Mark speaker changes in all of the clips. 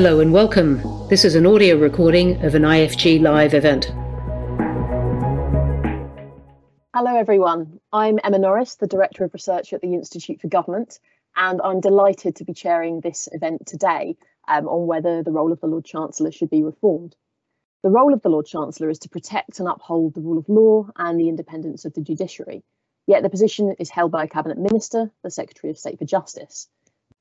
Speaker 1: Hello and welcome. This is an audio recording of an IFG Live event.
Speaker 2: Hello, everyone. I'm Emma Norris, the Director of Research at the Institute for Government, and I'm delighted to be chairing this event today um, on whether the role of the Lord Chancellor should be reformed. The role of the Lord Chancellor is to protect and uphold the rule of law and the independence of the judiciary. Yet the position is held by a Cabinet Minister, the Secretary of State for Justice.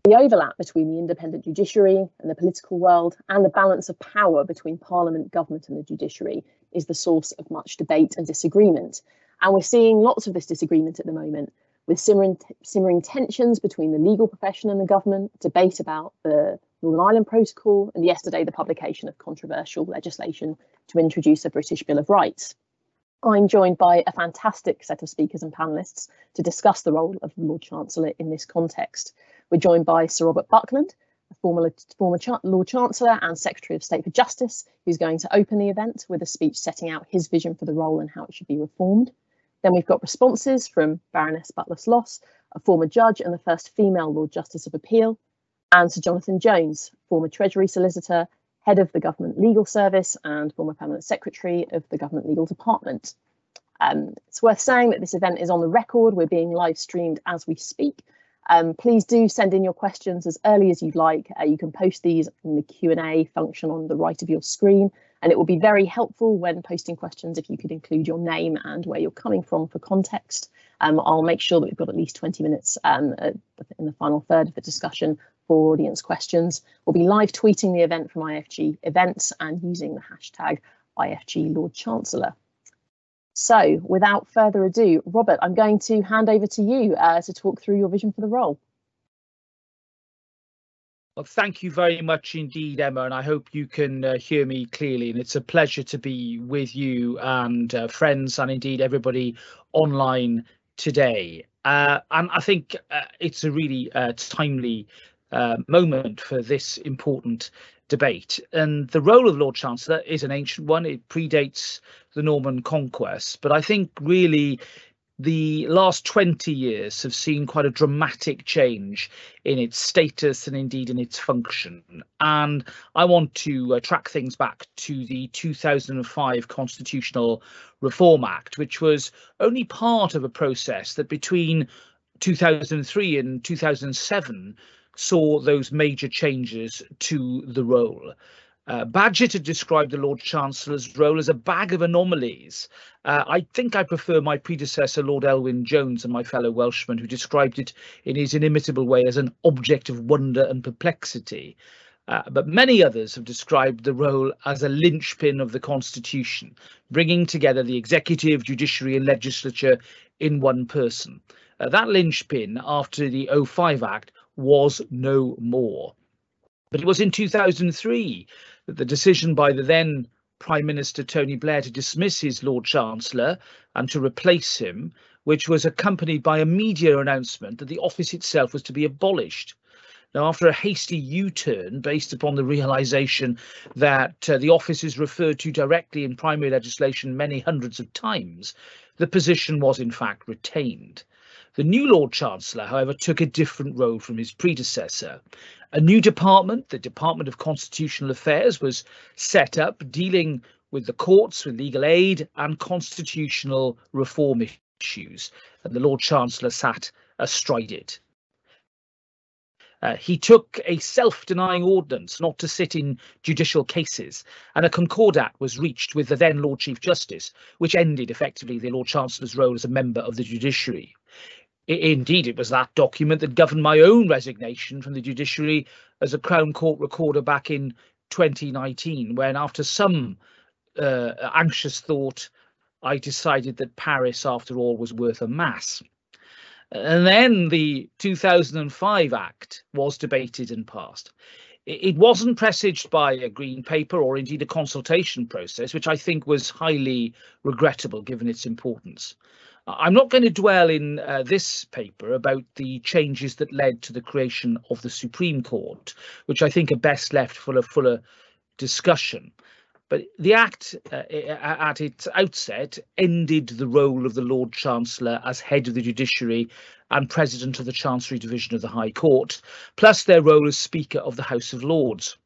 Speaker 2: The overlap between the independent judiciary and the political world and the balance of power between Parliament, government, and the judiciary is the source of much debate and disagreement. And we're seeing lots of this disagreement at the moment, with simmering, simmering tensions between the legal profession and the government, debate about the Northern Ireland Protocol, and yesterday the publication of controversial legislation to introduce a British Bill of Rights. I'm joined by a fantastic set of speakers and panelists to discuss the role of the Lord Chancellor in this context. We're joined by Sir Robert Buckland, a former, former Lord Chancellor and Secretary of State for Justice, who's going to open the event with a speech setting out his vision for the role and how it should be reformed. Then we've got responses from Baroness Butler Sloss, a former judge and the first female Lord Justice of Appeal, and Sir Jonathan Jones, former Treasury Solicitor, head of the Government Legal Service, and former Permanent Secretary of the Government Legal Department. Um, it's worth saying that this event is on the record. We're being live streamed as we speak. Um, please do send in your questions as early as you'd like. Uh, you can post these in the Q&A function on the right of your screen, and it will be very helpful when posting questions if you could include your name and where you're coming from for context. Um, I'll make sure that we've got at least 20 minutes um, in the final third of the discussion for audience questions. We'll be live tweeting the event from IFG events and using the hashtag IFG Lord Chancellor. So without further ado, Robert, I'm going to hand over to you uh, to talk through your vision for the role.
Speaker 3: Well, thank you very much indeed, Emma, and I hope you can uh, hear me clearly. And it's a pleasure to be with you and uh, friends, and indeed everybody online today. Uh, and I think uh, it's a really uh, timely uh, moment for this important debate. And the role of Lord Chancellor is an ancient one. It predates the Norman conquest, but I think really the last 20 years have seen quite a dramatic change in its status and indeed in its function. And I want to uh, track things back to the 2005 Constitutional Reform Act, which was only part of a process that between 2003 and 2007 saw those major changes to the role. Uh, Bagehot had described the Lord Chancellor's role as a bag of anomalies. Uh, I think I prefer my predecessor, Lord Elwyn Jones, and my fellow Welshman, who described it in his inimitable way as an object of wonder and perplexity. Uh, but many others have described the role as a linchpin of the Constitution, bringing together the executive, judiciary, and legislature in one person. Uh, that linchpin, after the 05 Act, was no more. But it was in 2003 that the decision by the then Prime Minister Tony Blair to dismiss his Lord Chancellor and to replace him, which was accompanied by a media announcement that the office itself was to be abolished. Now, after a hasty U turn based upon the realization that uh, the office is referred to directly in primary legislation many hundreds of times, the position was in fact retained. The new Lord Chancellor, however, took a different road from his predecessor. A new department, the Department of Constitutional Affairs, was set up dealing with the courts, with legal aid and constitutional reform issues. And the Lord Chancellor sat astride it. Uh, he took a self-denying ordinance not to sit in judicial cases, and a concordat was reached with the then Lord Chief Justice, which ended effectively the Lord Chancellor's role as a member of the judiciary. Indeed, it was that document that governed my own resignation from the judiciary as a Crown Court recorder back in 2019, when after some uh, anxious thought, I decided that Paris, after all, was worth a mass. And then the 2005 Act was debated and passed. It wasn't presaged by a green paper or indeed a consultation process, which I think was highly regrettable given its importance. I'm not going to dwell in uh, this paper about the changes that led to the creation of the Supreme Court, which I think are best left for a fuller discussion. But the Act, uh, at its outset, ended the role of the Lord Chancellor as head of the judiciary and president of the Chancery Division of the High Court, plus their role as Speaker of the House of Lords.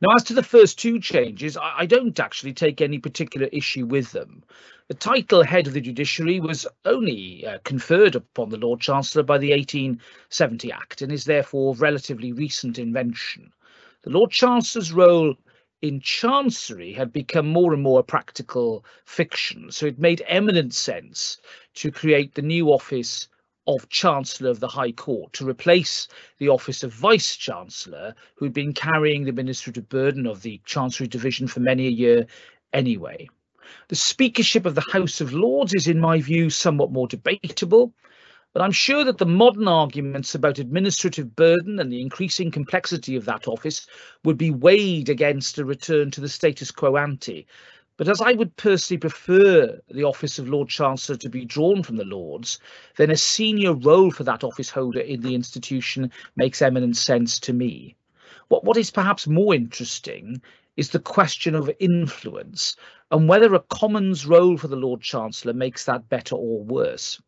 Speaker 3: Now, as to the first two changes, I, I don't actually take any particular issue with them. The title head of the judiciary was only uh, conferred upon the Lord Chancellor by the 1870 Act and is therefore a relatively recent invention. The Lord Chancellor's role in Chancery had become more and more a practical fiction, so it made eminent sense to create the new office of Chancellor of the High Court to replace the office of Vice Chancellor, who'd been carrying the administrative burden of the Chancery Division for many a year anyway. The Speakership of the House of Lords is, in my view, somewhat more debatable, but I'm sure that the modern arguments about administrative burden and the increasing complexity of that office would be weighed against a return to the status quo ante, but as I would personally prefer the office of Lord Chancellor to be drawn from the Lords, then a senior role for that office holder in the institution makes eminent sense to me. What, what is perhaps more interesting is the question of influence and whether a Commons role for the Lord Chancellor makes that better or worse.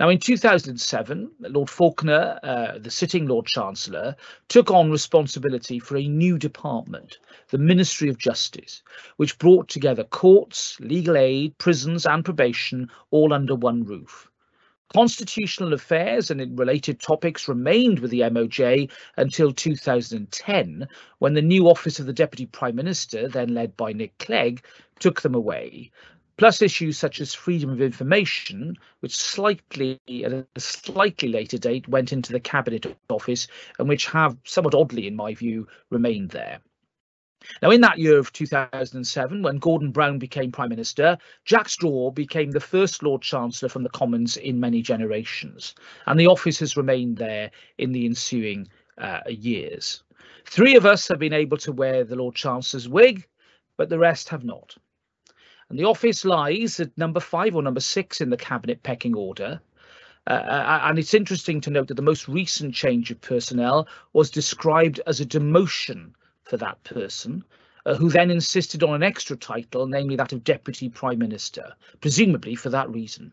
Speaker 3: Now, in 2007, Lord Falconer, uh, the sitting Lord Chancellor, took on responsibility for a new department, the Ministry of Justice, which brought together courts, legal aid, prisons, and probation all under one roof. Constitutional affairs and related topics remained with the MOJ until 2010, when the new Office of the Deputy Prime Minister, then led by Nick Clegg, took them away, plus issues such as freedom of information, which slightly at a slightly later date went into the Cabinet Office and which have somewhat oddly, in my view, remained there. Now, in that year of 2007, when Gordon Brown became Prime Minister, Jack Straw became the first Lord Chancellor from the Commons in many generations, and the office has remained there in the ensuing uh, years. Three of us have been able to wear the Lord Chancellor's wig, but the rest have not and the office lies at number five or number six in the cabinet pecking order. Uh, uh, and it's interesting to note that the most recent change of personnel was described as a demotion for that person, uh, who then insisted on an extra title, namely that of Deputy Prime Minister, presumably for that reason.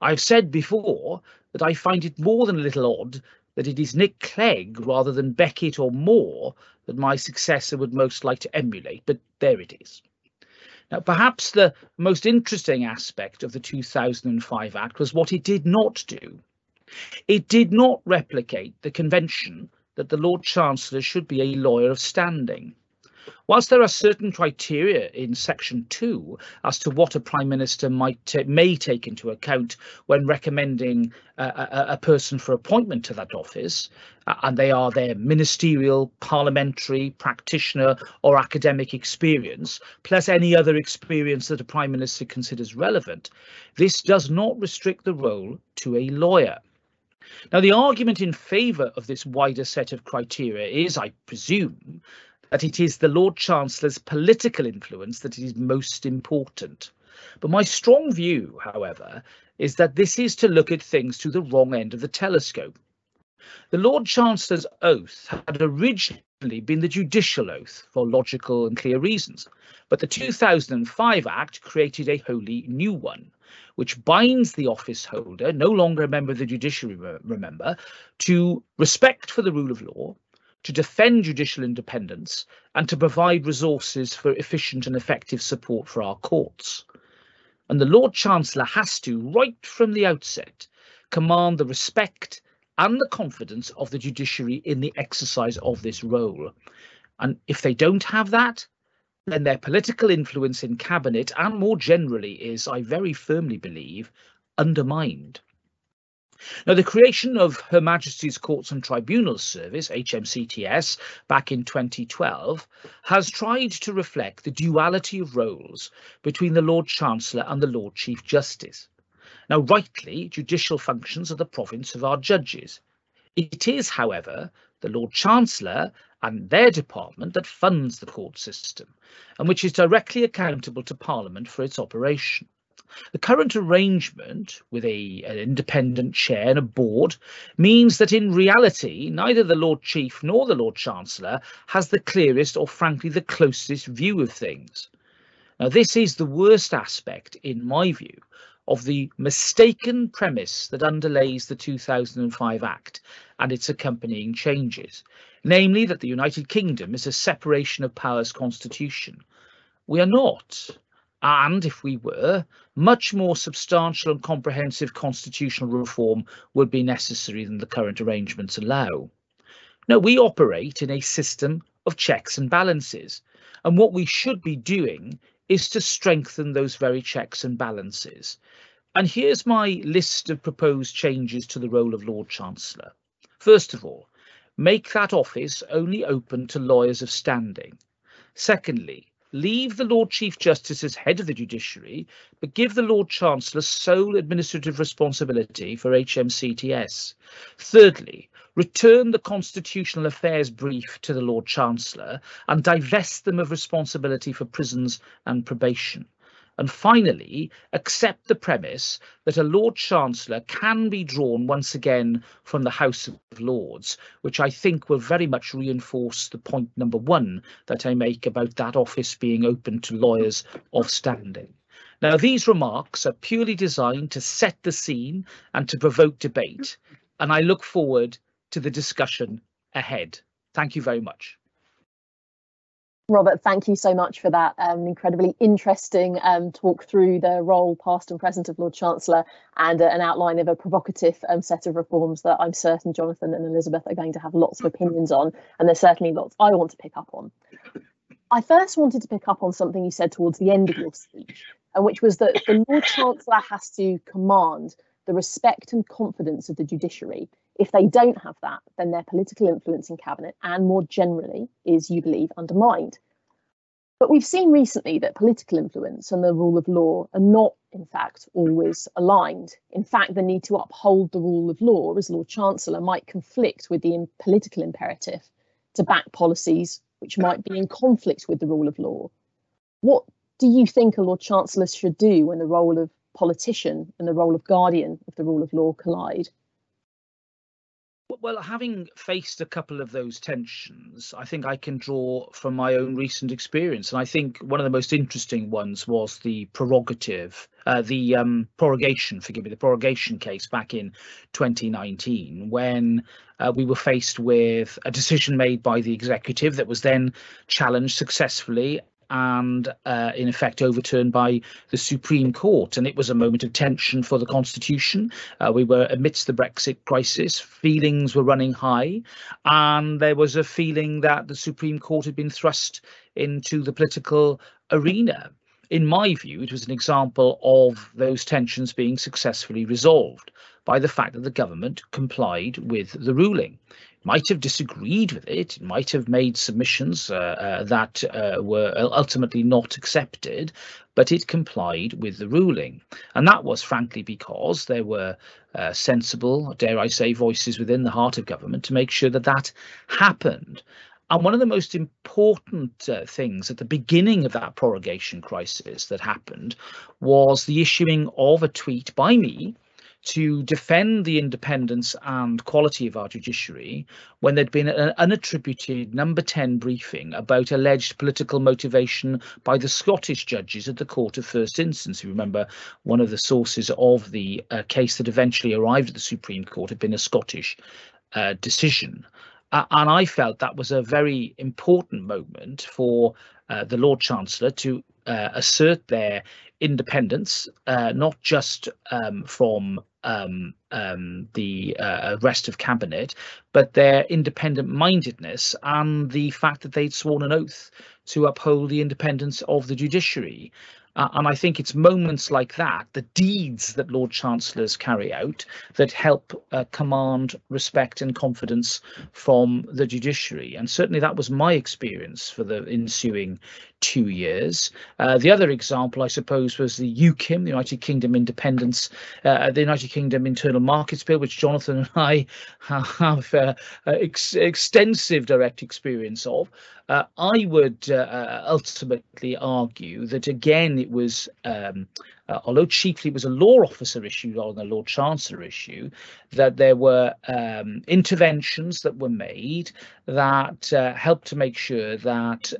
Speaker 3: I've said before that I find it more than a little odd that it is Nick Clegg rather than Becket or More that my successor would most like to emulate, but there it is. Now, perhaps the most interesting aspect of the 2005 Act was what it did not do. It did not replicate the convention that the Lord Chancellor should be a lawyer of standing. Whilst there are certain criteria in section 2 as to what a prime minister might may take into account when recommending a, a, person for appointment to that office, and they are their ministerial, parliamentary, practitioner or academic experience, plus any other experience that a prime minister considers relevant, this does not restrict the role to a lawyer. Now, the argument in favour of this wider set of criteria is, I presume, that it is the Lord Chancellor's political influence that is most important. But my strong view, however, is that this is to look at things through the wrong end of the telescope. The Lord Chancellor's oath had originally been the judicial oath for logical and clear reasons, but the 2005 Act created a wholly new one, which binds the office holder, no longer a member of the judiciary, remember, to respect for the rule of law, to defend judicial independence and to provide resources for efficient and effective support for our courts. And the Lord Chancellor has to, right from the outset, command the respect and the confidence of the judiciary in the exercise of this role. And if they don't have that, then their political influence in cabinet and more generally is, I very firmly believe, undermined. Now, the creation of Her Majesty's Courts and Tribunals Service, HMCTS, back in 2012, has tried to reflect the duality of roles between the Lord Chancellor and the Lord Chief Justice. Now, rightly, judicial functions are the province of our judges. It is, however, the Lord Chancellor and their department that funds the court system, and which is directly accountable to Parliament for its operation. The current arrangement with a, an independent chair and a board means that in reality, neither the Lord Chief nor the Lord Chancellor has the clearest or frankly the closest view of things. Now, this is the worst aspect, in my view, of the mistaken premise that underlays the 2005 Act and its accompanying changes, namely that the United Kingdom is a separation of powers constitution. We are not, and if we were, much more substantial and comprehensive constitutional reform would be necessary than the current arrangements allow. No, we operate in a system of checks and balances, and what we should be doing is to strengthen those very checks and balances. And here's my list of proposed changes to the role of Lord Chancellor. First of all, make that office only open to lawyers of standing. Secondly, leave the Lord Chief Justice as head of the judiciary, but give the Lord Chancellor sole administrative responsibility for HMCTS. Thirdly, return the Constitutional Affairs brief to the Lord Chancellor and divest them of responsibility for prisons and probation. And finally, accept the premise that a Lord Chancellor can be drawn once again from the House of Lords, which I think will very much reinforce the point number one that I make about that office being open to lawyers of standing. Now, these remarks are purely designed to set the scene and to provoke debate, and I look forward to the discussion ahead. Thank you very much.
Speaker 2: Robert, thank you so much for that um, incredibly interesting um, talk through the role, past and present, of Lord Chancellor and uh, an outline of a provocative um, set of reforms that I'm certain Jonathan and Elizabeth are going to have lots of opinions on, and there's certainly lots I want to pick up on. I first wanted to pick up on something you said towards the end of your speech, and which was that the Lord Chancellor has to command the respect and confidence of the judiciary if they don't have that, then their political influence in cabinet and more generally is, you believe, undermined. But we've seen recently that political influence and the rule of law are not, in fact, always aligned. In fact, the need to uphold the rule of law as Lord Chancellor might conflict with the political imperative to back policies which might be in conflict with the rule of law. What do you think a Lord Chancellor should do when the role of politician and the role of guardian of the rule of law collide?
Speaker 3: Well, having faced a couple of those tensions, I think I can draw from my own recent experience. And I think one of the most interesting ones was the prerogative, uh, the um, prorogation, forgive me, the prorogation case back in 2019, when uh, we were faced with a decision made by the executive that was then challenged successfully and uh, in effect overturned by the Supreme Court. And it was a moment of tension for the Constitution. Uh, we were amidst the Brexit crisis, feelings were running high, and there was a feeling that the Supreme Court had been thrust into the political arena. In my view, it was an example of those tensions being successfully resolved by the fact that the government complied with the ruling might have disagreed with it, might have made submissions uh, uh, that uh, were ultimately not accepted, but it complied with the ruling. And that was frankly because there were uh, sensible, dare I say, voices within the heart of government to make sure that that happened. And one of the most important uh, things at the beginning of that prorogation crisis that happened was the issuing of a tweet by me to defend the independence and quality of our judiciary when there'd been an unattributed number 10 briefing about alleged political motivation by the Scottish judges at the Court of First Instance. You remember one of the sources of the uh, case that eventually arrived at the Supreme Court had been a Scottish uh, decision. Uh, and I felt that was a very important moment for uh, the Lord Chancellor to uh, assert their independence, uh, not just um, from um, um, the uh, rest of cabinet, but their independent mindedness and the fact that they'd sworn an oath to uphold the independence of the judiciary. Uh, and I think it's moments like that, the deeds that Lord Chancellors carry out, that help uh, command respect and confidence from the judiciary. And certainly that was my experience for the ensuing two years. Uh, the other example, I suppose, was the UKIM, the United Kingdom Independence, uh, the United Kingdom Internal Markets Bill, which Jonathan and I have uh, uh, ex extensive direct experience of. Uh, I would uh, ultimately argue that again it was um, although chiefly it was a law officer issue on a Lord Chancellor issue, that there were um, interventions that were made that helped to make sure that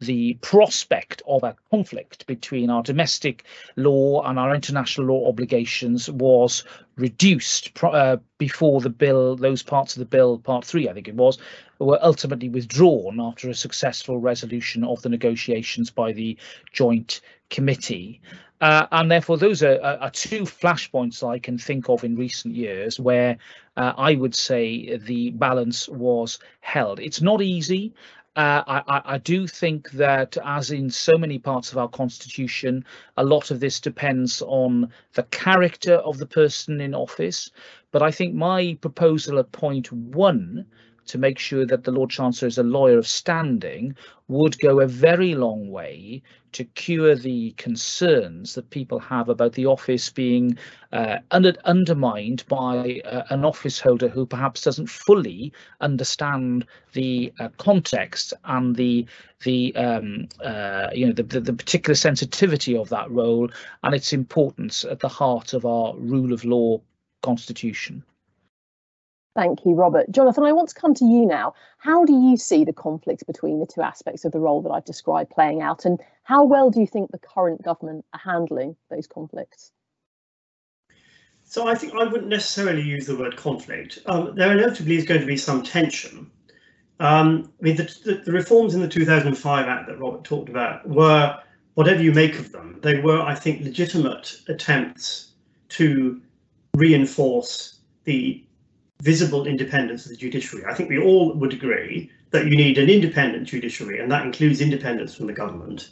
Speaker 3: the prospect of a conflict between our domestic law and our international law obligations was reduced uh, before the bill, those parts of the bill, part three, I think it was, were ultimately withdrawn after a successful resolution of the negotiations by the Joint Committee. Uh, and therefore, those are, are, two flashpoints I can think of in recent years where uh, I would say the balance was held. It's not easy. Uh, I, I, do think that, as in so many parts of our constitution, a lot of this depends on the character of the person in office. But I think my proposal at point one to make sure that the Lord Chancellor is a lawyer of standing would go a very long way to cure the concerns that people have about the office being uh, under, undermined by uh, an office holder who perhaps doesn't fully understand the uh, context and the the um, uh, you know the, the, the particular sensitivity of that role and its importance at the heart of our rule of law constitution.
Speaker 2: Thank you, Robert. Jonathan, I want to come to you now. How do you see the conflict between the two aspects of the role that I've described playing out, and how well do you think the current government are handling those conflicts?
Speaker 4: So I think I wouldn't necessarily use the word conflict. Um, there inevitably is going to be some tension. Um, I mean, the, the, the, reforms in the 2005 Act that Robert talked about were, whatever you make of them, they were, I think, legitimate attempts to reinforce the visible independence of the judiciary. I think we all would agree that you need an independent judiciary, and that includes independence from the government.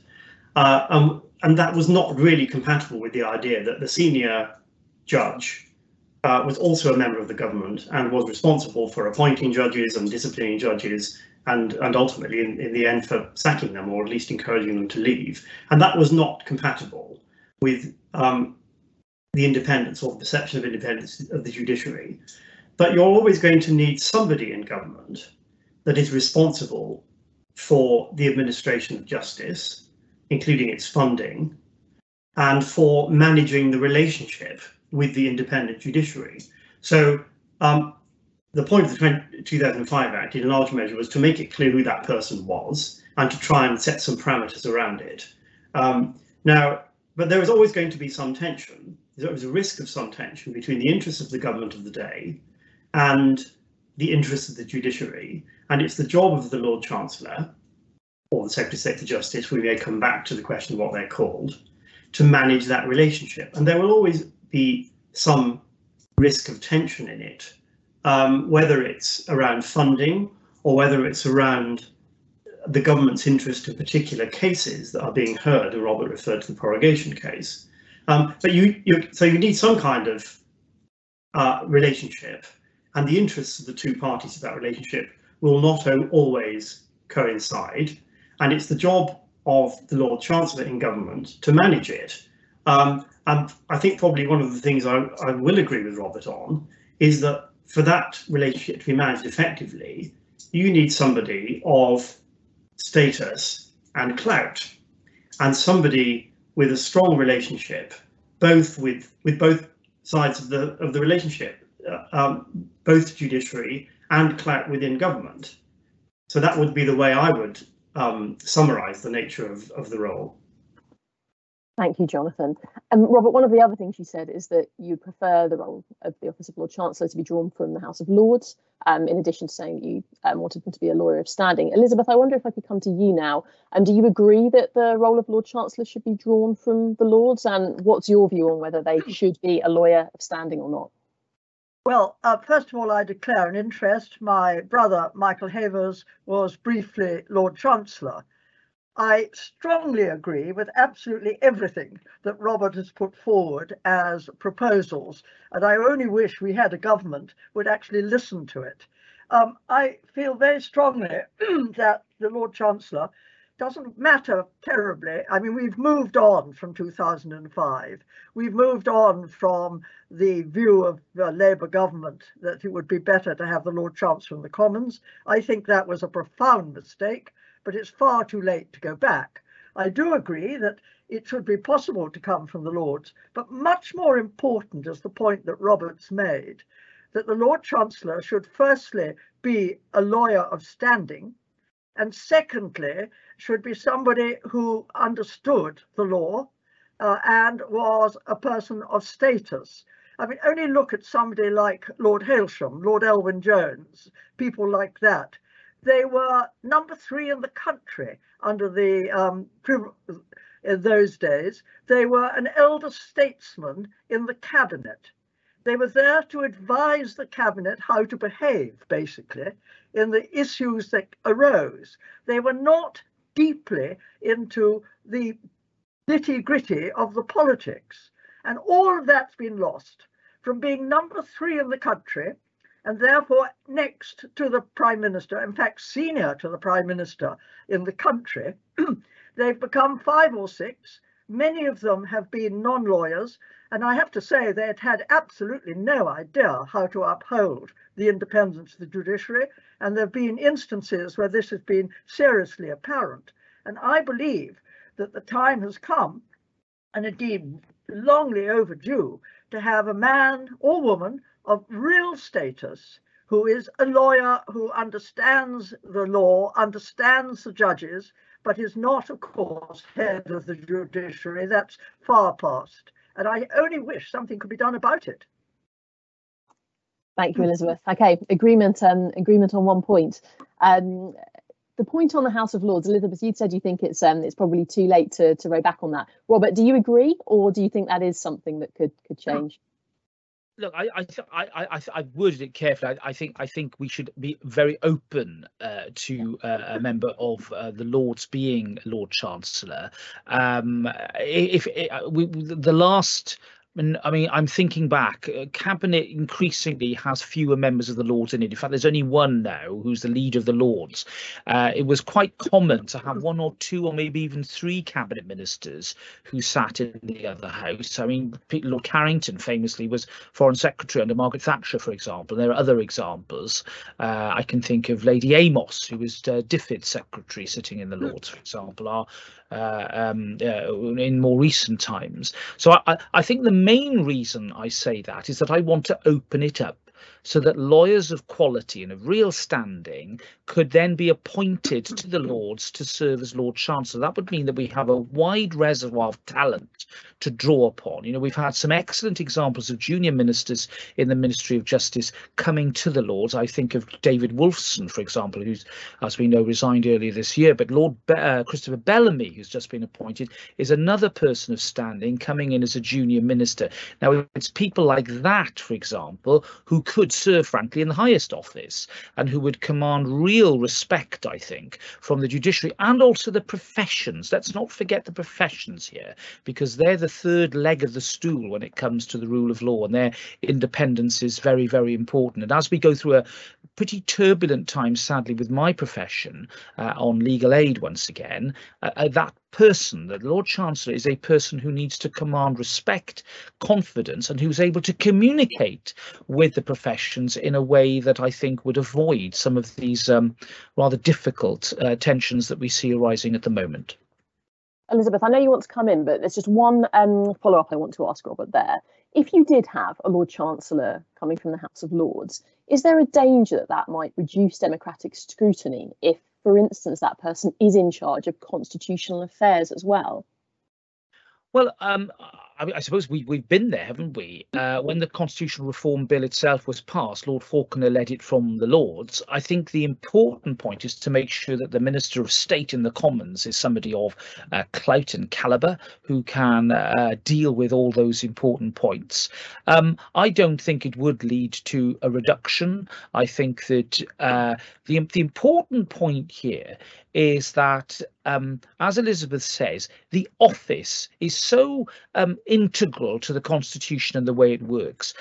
Speaker 4: Uh, um, and that was not really compatible with the idea that the senior judge uh, was also a member of the government and was responsible for appointing judges and disciplining judges and, and ultimately in, in the end for sacking them or at least encouraging them to leave. And that was not compatible with um, the independence or the perception of independence of the judiciary. But you're always going to need somebody in government that is responsible for the administration of justice, including its funding, and for managing the relationship with the independent judiciary. So um, the point of the 2005 Act, in large measure, was to make it clear who that person was and to try and set some parameters around it. Um, now, but there is always going to be some tension. There is a risk of some tension between the interests of the government of the day and the interests of the judiciary. And it's the job of the Lord Chancellor or the Secretary of State for Justice, we may come back to the question of what they're called, to manage that relationship. And there will always be some risk of tension in it, um, whether it's around funding or whether it's around the government's interest in particular cases that are being heard. And Robert referred to the prorogation case. Um, but you, you, so you need some kind of uh, relationship and the interests of the two parties of that relationship will not always coincide. And it's the job of the Lord Chancellor in government to manage it. Um, and I think probably one of the things I, I will agree with Robert on is that for that relationship to be managed effectively, you need somebody of status and clout and somebody with a strong relationship both with with both sides of the of the relationship um, both judiciary and clout within government. So that would be the way I would um, summarise the nature of, of the role.
Speaker 2: Thank you, Jonathan. And um, Robert, one of the other things you said is that you prefer the role of the Office of Lord Chancellor to be drawn from the House of Lords, um, in addition to saying that you um, wanted them to be a lawyer of standing. Elizabeth, I wonder if I could come to you now. And do you agree that the role of Lord Chancellor should be drawn from the Lords? And what's your view on whether they should be a lawyer of standing or not?
Speaker 5: Well, uh, first of all, I declare an interest. My brother, Michael Havers, was briefly Lord Chancellor. I strongly agree with absolutely everything that Robert has put forward as proposals, and I only wish we had a government would actually listen to it. Um, I feel very strongly that the Lord Chancellor doesn't matter terribly. I mean, we've moved on from 2005. We've moved on from the view of the Labour government that it would be better to have the Lord Chancellor in the Commons. I think that was a profound mistake, but it's far too late to go back. I do agree that it should be possible to come from the Lords. But much more important is the point that Roberts made, that the Lord Chancellor should firstly be a lawyer of standing, and secondly, should be somebody who understood the law uh, and was a person of status. I mean, only look at somebody like Lord Hailsham, Lord Elwyn Jones, people like that. They were number three in the country under the um, in those days. They were an elder statesman in the cabinet. They were there to advise the cabinet how to behave, basically, in the issues that arose. They were not deeply into the nitty gritty of the politics. And all of that's been lost from being number three in the country and therefore next to the Prime Minister, in fact, senior to the Prime Minister in the country. They've become five or six. Many of them have been non lawyers. And I have to say, they had had absolutely no idea how to uphold the independence of the judiciary. And there have been instances where this has been seriously apparent. And I believe that the time has come, and indeed longly overdue, to have a man or woman of real status who is a lawyer who understands the law, understands the judges, but is not, of course, head of the judiciary. That's far past. And I only wish something could be done about it.
Speaker 2: Thank you, Elizabeth. Okay, agreement. Um, agreement on one point. Um, the point on the House of Lords, Elizabeth, you said you think it's um, it's probably too late to to row back on that. Robert, do you agree, or do you think that is something that could could change?
Speaker 3: Look, I I I I I worded it carefully. I, I, think I think we should be very open uh, to uh, a member of uh, the Lords being Lord Chancellor. Um, if, if uh, we, the last and I mean, I'm thinking back. Uh, cabinet increasingly has fewer members of the Lords in it. In fact, there's only one now who's the leader of the Lords. Uh, it was quite common to have one or two, or maybe even three cabinet ministers who sat in the other house. I mean, Lord Carrington famously was Foreign Secretary under Margaret Thatcher, for example. There are other examples. Uh, I can think of Lady Amos, who was uh, DFID Secretary, sitting in the Lords, for example. Are uh, um, uh, in more recent times. So I, I think the main reason I say that is that I want to open it up so that lawyers of quality and of real standing could then be appointed to the Lords to serve as Lord Chancellor. That would mean that we have a wide reservoir of talent to draw upon. You know, we've had some excellent examples of junior ministers in the Ministry of Justice coming to the Lords. I think of David Wolfson, for example, who's, as we know, resigned earlier this year. But Lord Be uh, Christopher Bellamy, who's just been appointed, is another person of standing coming in as a junior minister. Now, it's people like that, for example, who could serve, frankly, in the highest office and who would command real respect, I think, from the judiciary and also the professions. Let's not forget the professions here, because they're the third leg of the stool when it comes to the rule of law, and their independence is very, very important. And as we go through a pretty turbulent time, sadly, with my profession uh, on legal aid once again, uh, uh, that person, the Lord Chancellor, is a person who needs to command respect, confidence, and who's able to communicate with the professions in a way that I think would avoid some of these um, rather difficult uh, tensions that we see arising at the moment.
Speaker 2: Elizabeth, I know you want to come in, but there's just one um, follow up I want to ask Robert there. If you did have a Lord Chancellor coming from the House of Lords, is there a danger that that might reduce democratic scrutiny if, for instance, that person is in charge of constitutional affairs as well?
Speaker 3: Well, um, I, I, suppose we, we've been there, haven't we? Uh, when the constitutional reform bill itself was passed, Lord Falconer led it from the Lords. I think the important point is to make sure that the Minister of State in the Commons is somebody of uh, clout and calibre who can uh, deal with all those important points. Um, I don't think it would lead to a reduction. I think that uh, the, the important point here is that, um, as Elizabeth says, the office is so um, integral to the Constitution and the way it works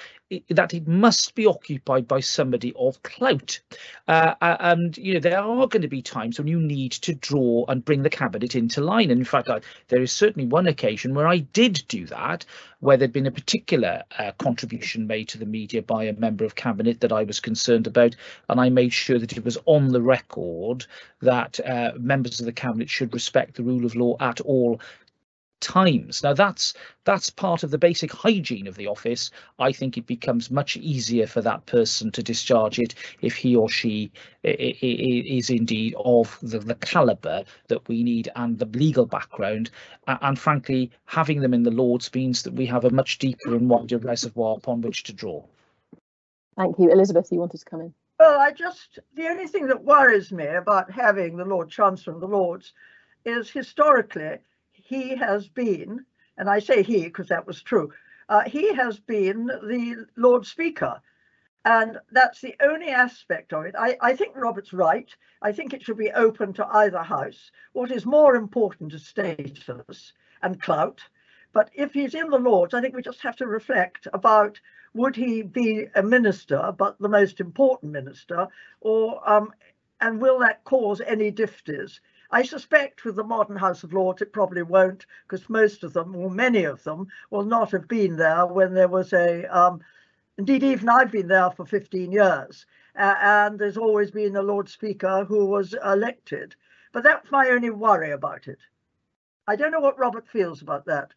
Speaker 3: that it must be occupied by somebody of clout. Uh, and, you know, there are going to be times when you need to draw and bring the cabinet into line. And in fact, I, there is certainly one occasion where I did do that, where there'd been a particular uh, contribution made to the media by a member of cabinet that I was concerned about. And I made sure that it was on the record that uh, members of the cabinet should respect the rule of law at all times. Now that's that's part of the basic hygiene of the office. I think it becomes much easier for that person to discharge it if he or she is indeed of the, the caliber that we need and the legal background. And frankly, having them in the Lords means that we have a much deeper and wider reservoir upon which to draw.
Speaker 2: Thank you. Elizabeth, you wanted to come in?
Speaker 5: Well, I just, the only thing that worries me about having the Lord Chancellor of the Lords is historically he has been, and I say he because that was true, uh, he has been the Lord Speaker. And that's the only aspect of it. I, I think Robert's right. I think it should be open to either house. What is more important is status and clout. But if he's in the Lords, I think we just have to reflect about would he be a minister, but the most important minister, or um, and will that cause any difficulties? I suspect with the modern House of Lords it probably won't, because most of them, or many of them, will not have been there when there was a. Um, indeed, even I've been there for 15 years, uh, and there's always been a Lord Speaker who was elected. But that's my only worry about it. I don't know what Robert feels about that.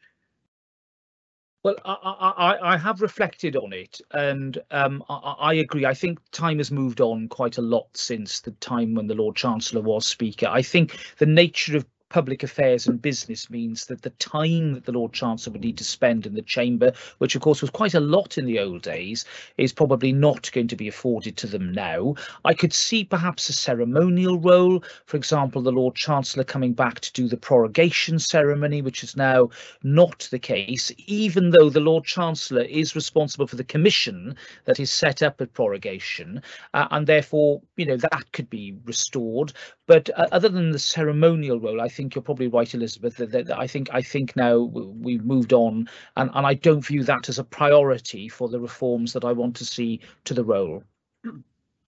Speaker 3: Well, I, I, I, have reflected on it, and um, I, I, agree. I think time has moved on quite a lot since the time when the Lord Chancellor was Speaker. I think the nature of public affairs and business means that the time that the Lord Chancellor would need to spend in the chamber, which of course was quite a lot in the old days, is probably not going to be afforded to them now. I could see perhaps a ceremonial role, for example, the Lord Chancellor coming back to do the prorogation ceremony, which is now not the case, even though the Lord Chancellor is responsible for the commission that is set up at prorogation, uh, and therefore, you know, that could be restored. But uh, other than the ceremonial role, I think you're probably right, Elizabeth. That, that, that I think I think now we've moved on, and, and I don't view that as a priority for the reforms that I want to see to the role.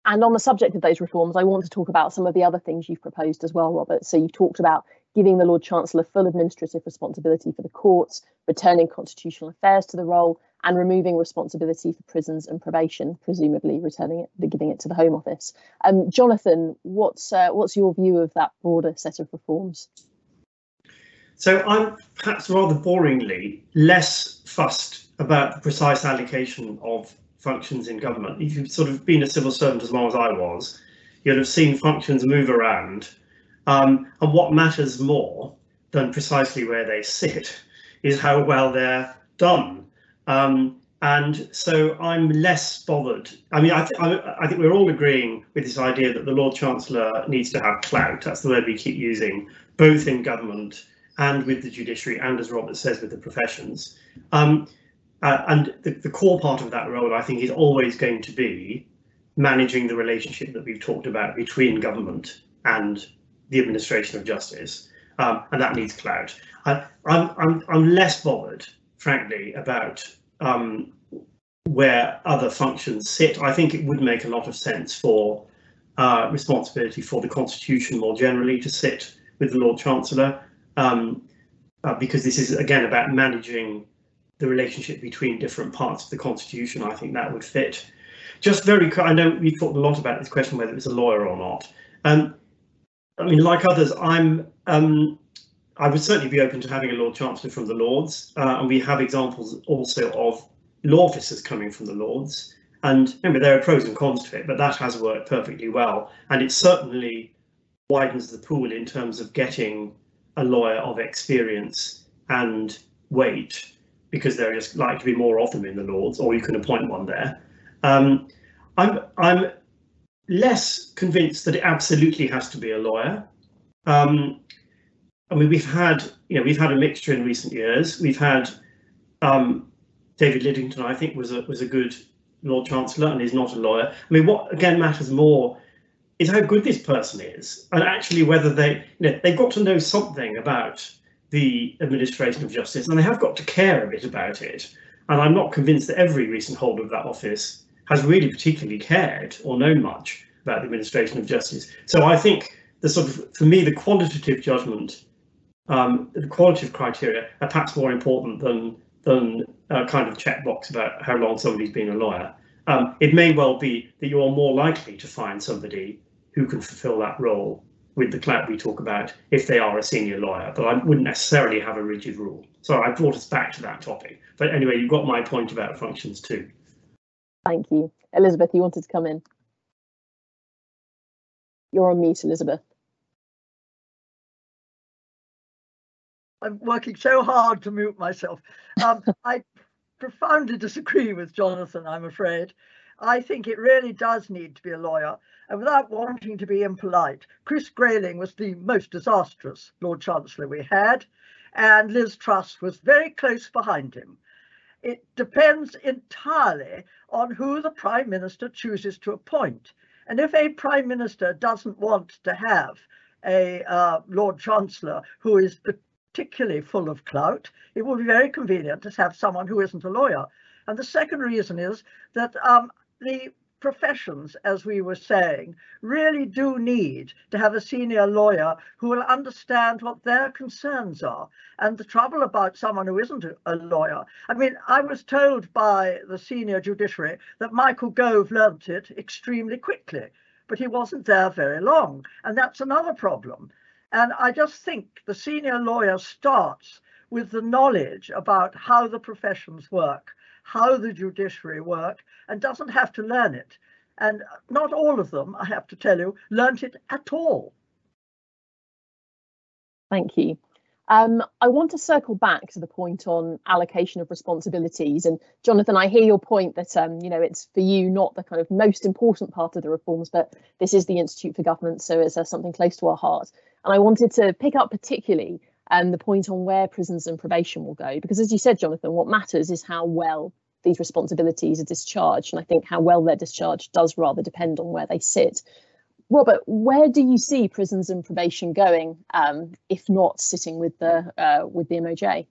Speaker 2: And on the subject of those reforms, I want to talk about some of the other things you've proposed as well, Robert. So you've talked about giving the Lord Chancellor full administrative responsibility for the courts, returning constitutional affairs to the role, and removing responsibility for prisons and probation, presumably returning it, giving it to the Home Office. Um, Jonathan, what's uh, what's your view of that broader set of reforms?
Speaker 4: So I'm perhaps rather boringly less fussed about the precise allocation of functions in government. If you've sort of been a civil servant as long as I was, you'll have seen functions move around. Um, and what matters more than precisely where they sit is how well they're done. Um, and so I'm less bothered. I mean, I, th I, think we're all agreeing with this idea that the Lord Chancellor needs to have clout. That's the word we keep using, both in government and with the judiciary, and as Robert says, with the professions. Um, uh, and the, the core part of that role, I think, is always going to be managing the relationship that we've talked about between government and the administration of justice, um, and that needs clout. I, I'm, I'm, I'm less bothered, frankly, about um, where other functions sit. I think it would make a lot of sense for uh, responsibility for the Constitution more generally to sit with the Lord Chancellor, um, uh, because this is again about managing the relationship between different parts of the Constitution. I think that would fit. Just very, I know we talked a lot about this question whether it's a lawyer or not. Um, I mean, like others, I'm um, I would certainly be open to having a Lord Chancellor from the Lords, uh, and we have examples also of law officers coming from the Lords. And remember, there are pros and cons to it, but that has worked perfectly well, and it certainly widens the pool in terms of getting a lawyer of experience and weight, because there is like to be more of them in the Lords, or you can appoint one there. Um, I'm I'm less convinced that it absolutely has to be a lawyer. Um, I mean, we've had, you know, we've had a mixture in recent years. We've had um, David Lidington, I think, was a was a good Lord Chancellor, and is not a lawyer. I mean, what again matters more is how good this person is, and actually whether they, you know, they've got to know something about the administration of justice, and they have got to care a bit about it. And I'm not convinced that every recent holder of that office has really particularly cared or known much about the administration of justice. So I think the sort of, for me, the qualitative judgment um, the qualitative criteria are perhaps more important than than a kind of checkbox about how long somebody's been a lawyer. Um, it may well be that you are more likely to find somebody who can fulfill that role with the clout we talk about if they are a senior lawyer, but I wouldn't necessarily have a rigid rule. So I brought us back to that topic. But anyway, you've got my point about functions too.
Speaker 2: Thank you. Elizabeth, you wanted to come in. You're on mute, Elizabeth.
Speaker 5: I'm working so hard to mute myself. Um, I profoundly disagree with Jonathan, I'm afraid. I think it really does need to be a lawyer. And without wanting to be impolite, Chris Grayling was the most disastrous Lord Chancellor we had, and Liz Truss was very close behind him. It depends entirely on who the Prime Minister chooses to appoint. And if a Prime Minister doesn't want to have a uh, Lord Chancellor who is particularly full of clout, it will be very convenient to have someone who isn't a lawyer. And the second reason is that um, the professions, as we were saying, really do need to have a senior lawyer who will understand what their concerns are. And the trouble about someone who isn't a lawyer, I mean, I was told by the senior judiciary that Michael Gove learnt it extremely quickly, but he wasn't there very long. And that's another problem. And I just think the senior lawyer starts with the knowledge about how the professions work, how the judiciary work, and doesn't have to learn it. And not all of them, I have to tell you, learnt it at all.
Speaker 2: Thank you. Um, I want to circle back to the point on allocation of responsibilities. And Jonathan, I hear your point that um, you know it's for you not the kind of most important part of the reforms, but this is the Institute for Government, so it's uh, something close to our heart. And I wanted to pick up particularly um, the point on where prisons and probation will go, because as you said, Jonathan, what matters is how well these responsibilities are discharged. And I think how well they're discharged does rather depend on where they sit. Robert, where do you see prisons and probation going, um, if not sitting with the uh, with the MOJ?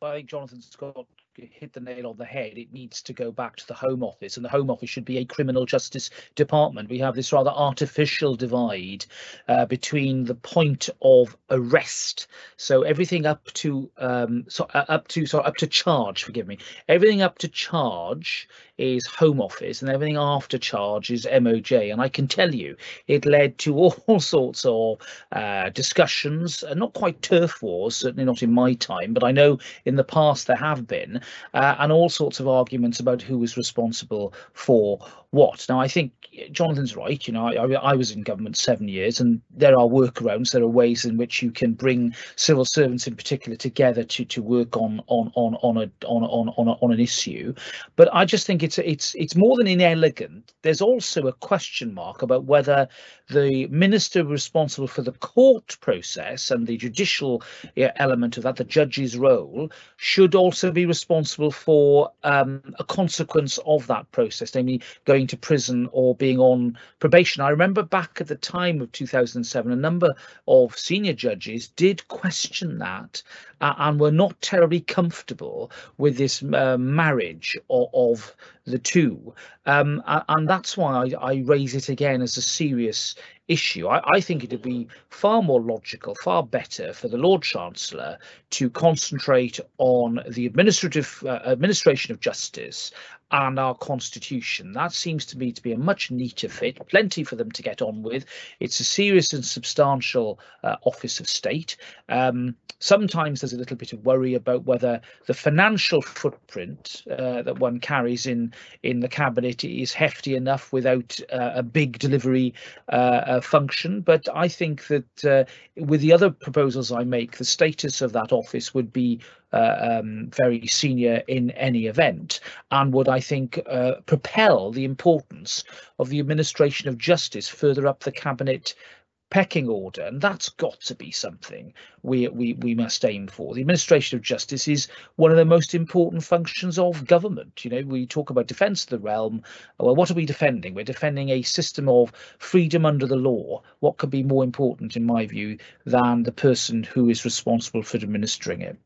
Speaker 3: Well, I think Jonathan Scott hit the nail on the head. It needs to go back to the Home Office, and the Home Office should be a criminal justice department. We have this rather artificial divide uh, between the point of arrest, so everything up to um, so uh, up to so up to charge. Forgive me, everything up to charge is Home Office, and everything after charge is MOJ. And I can tell you, it led to all sorts of uh, discussions, uh, not quite turf wars, certainly not in my time, but I know in the past there have been, uh, and all sorts of arguments about who was responsible for what. Now, I think Jonathan's right. You know, I, I, was in government seven years, and there are workarounds. There are ways in which you can bring civil servants, in particular, together to to work on on on on a on on on, a, on an issue. But I just think it's it's it's more than inelegant. There's also a question mark about whether the minister responsible for the court process and the judicial element of that, the judge's role, should also be responsible for um, a consequence of that process, namely going to prison or being on probation. I remember back at the time of 2007, a number of senior judges did question that uh, and were not terribly comfortable with this uh, marriage of, of, the two. Um, and that's why I, I, raise it again as a serious issue. I, I, think it would be far more logical, far better for the Lord Chancellor to concentrate on the administrative uh, administration of justice and our constitution. That seems to me to be a much neater fit, plenty for them to get on with. It's a serious and substantial uh, office of state. Um, sometimes there's a little bit of worry about whether the financial footprint uh, that one carries in in the cabinet is hefty enough without uh, a big delivery uh, function. But I think that uh, with the other proposals I make, the status of that office would be uh, um, very senior in any event and would, I think, uh, propel the importance of the administration of justice further up the cabinet pecking order and that's got to be something we, we we must aim for. The administration of justice is one of the most important functions of government. You know we talk about defense of the realm. Well what are we defending? We're defending a system of freedom under the law. What could be more important in my view than the person who is responsible for administering it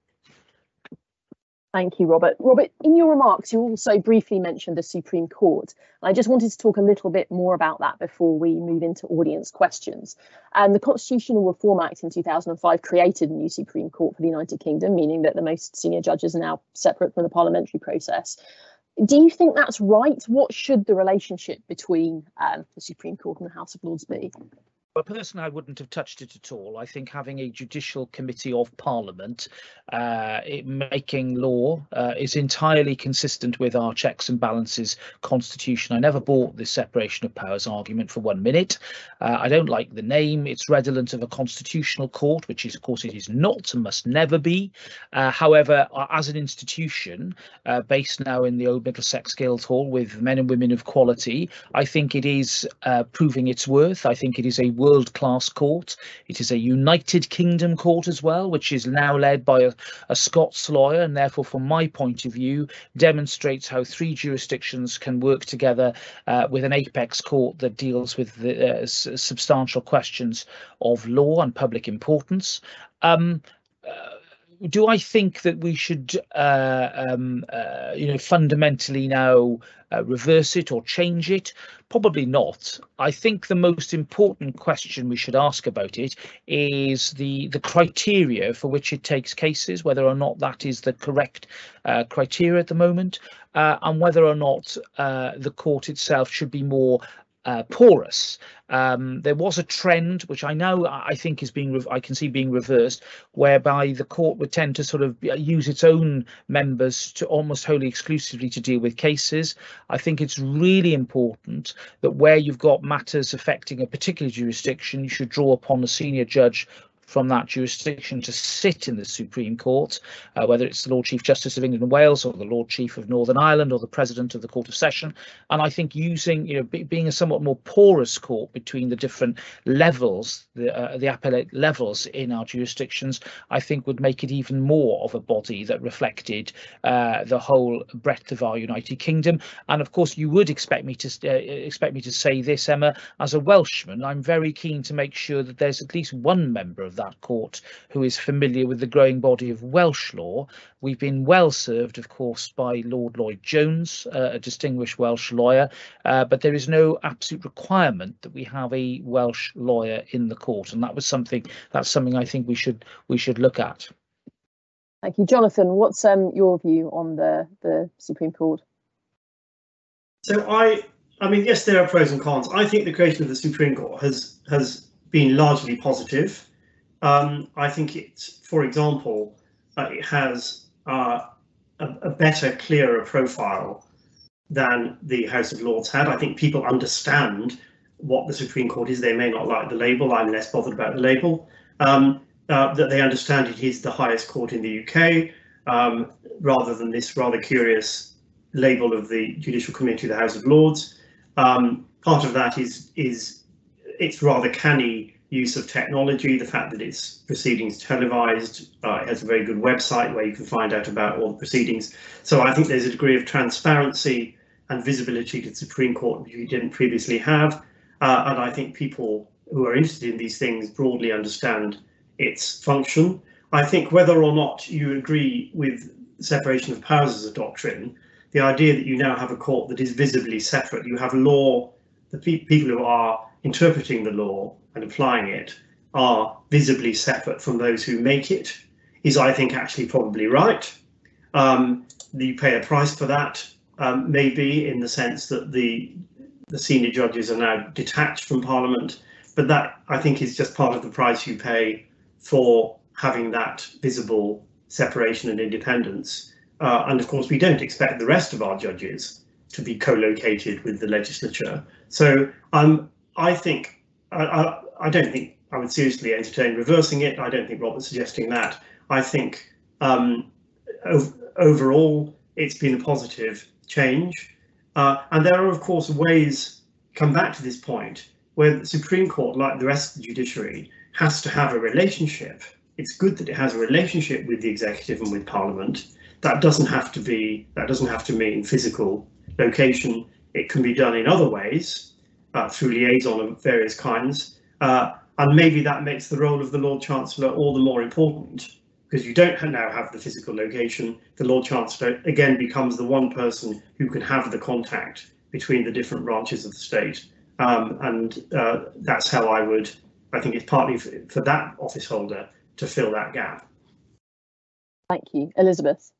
Speaker 2: Thank you, Robert. Robert, in your remarks, you also briefly mentioned the Supreme Court. I just wanted to talk a little bit more about that before we move into audience questions. And the Constitutional Reform Act in 2005 created a new Supreme Court for the United Kingdom, meaning that the most senior judges are now separate from the parliamentary process. Do you think that's right? What should the relationship between um, the Supreme Court and the House of Lords be?
Speaker 3: Personally, I wouldn't have touched it at all. I think having a judicial committee of parliament uh, making law uh, is entirely consistent with our checks and balances constitution. I never bought this separation of powers argument for one minute. Uh, I don't like the name. It's redolent of a constitutional court, which is, of course, it is not and must never be. Uh, however, as an institution uh, based now in the old Middlesex Guildhall with men and women of quality, I think it is uh, proving its worth. I think it is a world-class court. It is a United Kingdom court as well, which is now led by a, a Scots lawyer, and therefore, from my point of view, demonstrates how three jurisdictions can work together uh, with an apex court that deals with the uh, substantial questions of law and public importance. Um, uh, do I think that we should, uh, um, uh, you know, fundamentally now uh, reverse it or change it? Probably not. I think the most important question we should ask about it is the the criteria for which it takes cases, whether or not that is the correct uh, criteria at the moment, uh, and whether or not uh, the court itself should be more uh, porous. Um, there was a trend, which I know I think is being I can see being reversed, whereby the court would tend to sort of uh, use its own members to almost wholly exclusively to deal with cases. I think it's really important that where you've got matters affecting a particular jurisdiction, you should draw upon a senior judge from that jurisdiction to sit in the Supreme Court, uh, whether it's the Lord Chief Justice of England and Wales or the Lord Chief of Northern Ireland or the President of the Court of Session. And I think using, you know, be, being a somewhat more porous court between the different levels, the, uh, the appellate levels in our jurisdictions, I think would make it even more of a body that reflected uh, the whole breadth of our United Kingdom. And of course, you would expect me to uh, expect me to say this, Emma, as a Welshman. I'm very keen to make sure that there's at least one member of that court who is familiar with the growing body of Welsh law. We've been well served, of course, by Lord Lloyd Jones, uh, a distinguished Welsh lawyer, uh, but there is no absolute requirement that we have a Welsh lawyer in the court, and that was something that's something I think we should we should look at.
Speaker 2: Thank you, Jonathan. What's um, your view on the the Supreme Court?
Speaker 4: So I I mean, yes, there are pros and cons. I think the creation of the Supreme Court has has been largely positive. Um, I think it's, for example, uh, it has uh, a, a, better, clearer profile than the House of Lords had. I think people understand what the Supreme Court is. They may not like the label. I'm less bothered about the label. Um, uh, that they understand it is the highest court in the UK, um, rather than this rather curious label of the Judicial Committee of the House of Lords. Um, part of that is is it's rather canny use of technology, the fact that its proceedings televised, uh, it has a very good website where you can find out about all the proceedings. So I think there's a degree of transparency and visibility to the Supreme Court which we didn't previously have. Uh, and I think people who are interested in these things broadly understand its function. I think whether or not you agree with separation of powers as a doctrine, the idea that you now have a court that is visibly separate, you have law, the pe people who are interpreting the law and applying it are visibly separate from those who make it is, I think, actually probably right. Um, you pay a price for that, um, maybe in the sense that the the senior judges are now detached from Parliament, but that I think is just part of the price you pay for having that visible separation and independence. Uh, and of course, we don't expect the rest of our judges to be co-located with the legislature. So um, I think I, I, I, don't think I would seriously entertain reversing it. I don't think Robert's suggesting that. I think um, ov overall it's been a positive change. Uh, and there are, of course, ways, come back to this point, where the Supreme Court, like the rest of the judiciary, has to have a relationship. It's good that it has a relationship with the executive and with Parliament. That doesn't have to be, that doesn't have to mean physical location. It can be done in other ways uh, through liaison of various kinds. Uh, and maybe that makes the role of the Lord Chancellor all the more important because you don't now have the physical location. The Lord Chancellor again becomes the one person who can have the contact between the different branches of the state. Um, and uh, that's how I would, I think it's partly for, for that office holder to fill that gap.
Speaker 2: Thank you. Elizabeth.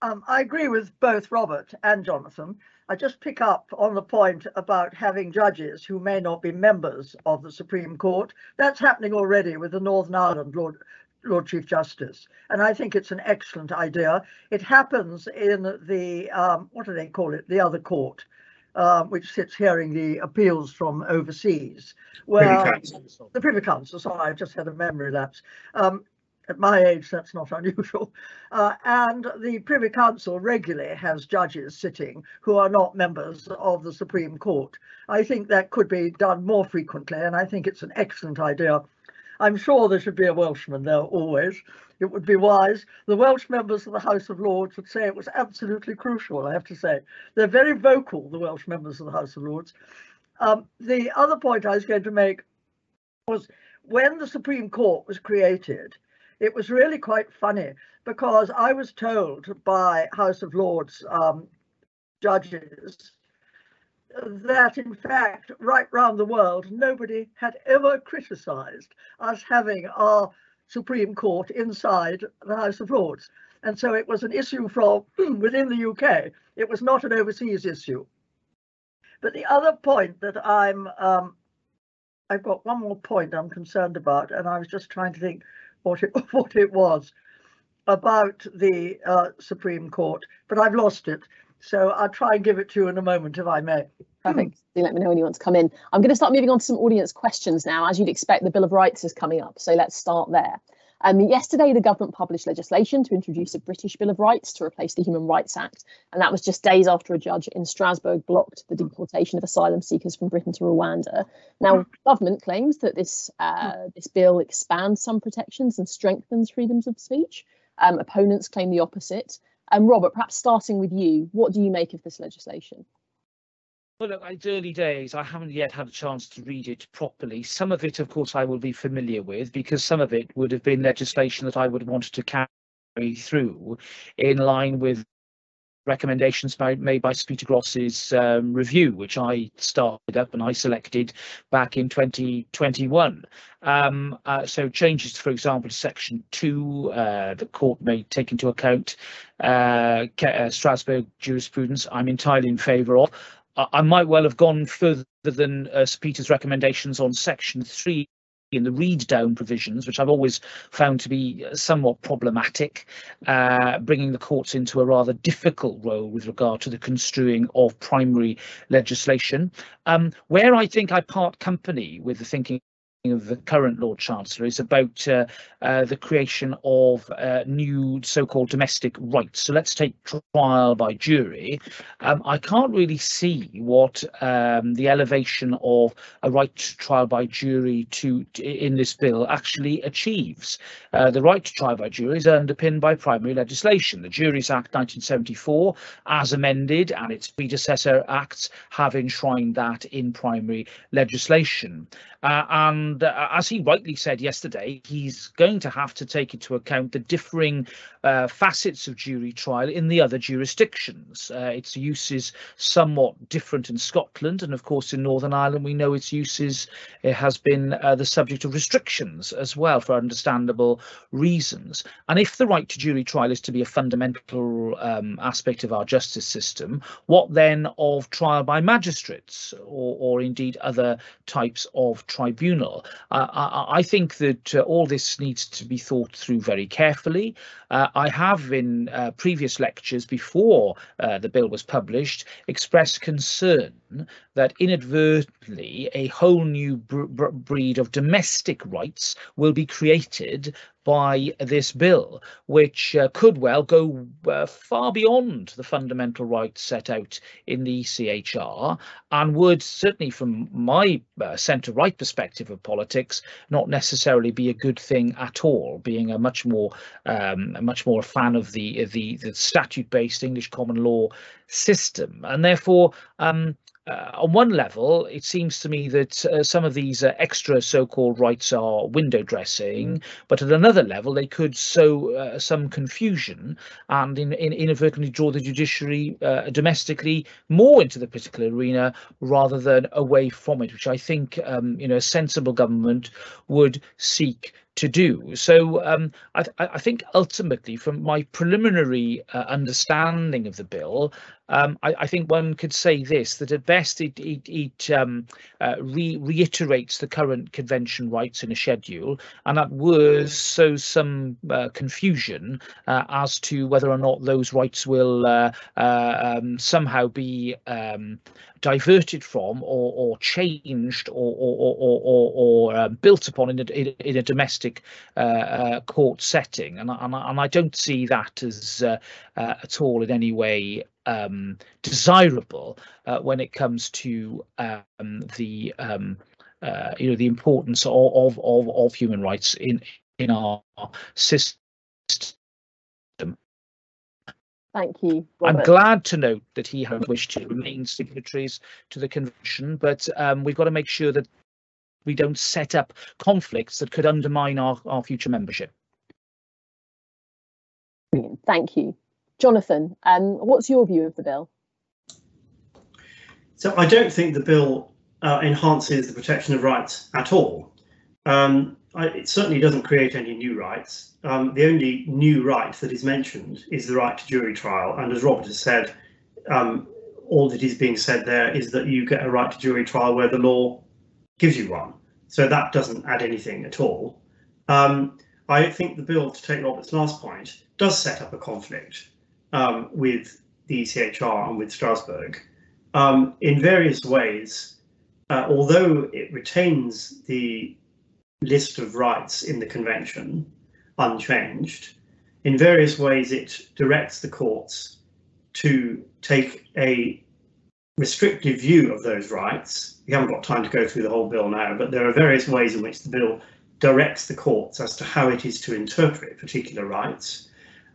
Speaker 5: Um, I agree with both Robert and Jonathan. I just pick up on the point about having judges who may not be members of the Supreme Court. That's happening already with the Northern Ireland Lord, Lord Chief Justice. And I think it's an excellent idea. It happens in the, um, what do they call it, the other court, uh, which sits hearing the appeals from overseas.
Speaker 4: Well, Privy
Speaker 5: the Privy Council, sorry, I just had a memory lapse. Um, at my age, that's not unusual. Uh, and the Privy Council regularly has judges sitting who are not members of the Supreme Court. I think that could be done more frequently, and I think it's an excellent idea. I'm sure there should be a Welshman there always. It would be wise. The Welsh members of the House of Lords would say it was absolutely crucial, I have to say. They're very vocal, the Welsh members of the House of Lords. Um, the other point I was going to make was when the Supreme Court was created, it was really quite funny because I was told by House of Lords um, judges that in fact right round the world nobody had ever criticized us having our Supreme Court inside the House of Lords. And so it was an issue from within the UK. It was not an overseas issue. But the other point that I'm, um, I've got one more point I'm concerned about, and I was just trying to think what it, what it was about the uh, Supreme Court, but I've lost it. So I'll try and give it to you in a moment, if I may.
Speaker 2: Perfect. Do let me know when you want to come in. I'm going to start moving on to some audience questions now. As you'd expect, the Bill of Rights is coming up. So let's start there. Um, yesterday, the government published legislation to introduce a British Bill of Rights to replace the Human Rights Act. And that was just days after a judge in Strasbourg blocked the deportation of asylum seekers from Britain to Rwanda. Now, government claims that this, uh, this bill expands some protections and strengthens freedoms of speech. Um, opponents claim the opposite. Um, Robert, perhaps starting with you, what do you make of this legislation?
Speaker 3: Well, look, it's early days. I haven't yet had a chance to read it properly. Some of it, of course, I will be familiar with because some of it would have been legislation that I would have wanted to carry through in line with recommendations made by Peter Gross's um, review, which I started up and I selected back in 2021. Um, uh, so changes, for example, to section two, uh, the court may take into account uh, uh Strasbourg jurisprudence. I'm entirely in favour of. I might well have gone further than uh, Peter's recommendations on section three in the read down provisions, which I've always found to be uh, somewhat problematic, uh, bringing the courts into a rather difficult role with regard to the construing of primary legislation. Um, where I think I part company with the thinking of the current Lord Chancellor is about uh, uh, the creation of uh, new so-called domestic rights. So let's take trial by jury. Um, I can't really see what um, the elevation of a right to trial by jury to, to in this bill actually achieves. Uh, the right to trial by jury is underpinned by primary legislation. The Juries Act 1974, as amended, and its predecessor acts have enshrined that in primary legislation. Uh, and uh, as he rightly said yesterday, he's going to have to take into account the differing uh, facets of jury trial in the other jurisdictions. Uh, its use is somewhat different in Scotland, and of course in Northern Ireland we know its uses it has been uh, the subject of restrictions as well for understandable reasons. And if the right to jury trial is to be a fundamental um, aspect of our justice system, what then of trial by magistrates or, or indeed other types of tribunal. Uh, I, I, think that uh, all this needs to be thought through very carefully. Uh, I have in uh, previous lectures before uh, the bill was published expressed concern that inadvertently a whole new breed of domestic rights will be created by this bill, which uh, could well go uh, far beyond the fundamental rights set out in the ECHR and would certainly from my uh, centre right perspective of politics not necessarily be a good thing at all being a much more um, a much more fan of the the, the statute based English common law system and therefore um, uh, on one level, it seems to me that uh, some of these uh, extra so-called rights are window dressing, mm. but at another level, they could sow uh, some confusion and in, in inadvertently draw the judiciary uh, domestically more into the political arena rather than away from it, which I think um, you know a sensible government would seek to do. So um, I, I, think ultimately, from my preliminary uh, understanding of the bill, um, I, I, think one could say this that at best it, it, it um, uh, re reiterates the current convention rights in a schedule, and that was so some uh, confusion uh, as to whether or not those rights will uh, uh, um, somehow be um, diverted from or, or changed or, or, or, uh, built upon in a, in a domestic uh, court setting. And, and, and I don't see that as at all in any way um, desirable uh, when it comes to um, the um, you know the importance of, of, of human rights in in our system
Speaker 2: Thank you.
Speaker 3: Robert. I'm glad to note that he has wished to remain signatories to the convention, but um, we've got to make sure that we don't set up conflicts that could undermine our, our future membership.
Speaker 2: Brilliant. Thank you. Jonathan, um, what's your view of the bill?
Speaker 4: So I don't think the bill uh, enhances the protection of rights at all. Um, I, it certainly doesn't create any new rights. Um, the only new right that is mentioned is the right to jury trial. And as Robert has said, um, all that is being said there is that you get a right to jury trial where the law gives you one. So that doesn't add anything at all. Um, I think the bill, to take Robert's last point, does set up a conflict um, with the ECHR and with Strasbourg um, in various ways. Uh, although it retains the list of rights in the convention unchanged. In various ways, it directs the courts to take a restrictive view of those rights. We haven't got time to go through the whole bill now, but there are various ways in which the bill directs the courts as to how it is to interpret particular rights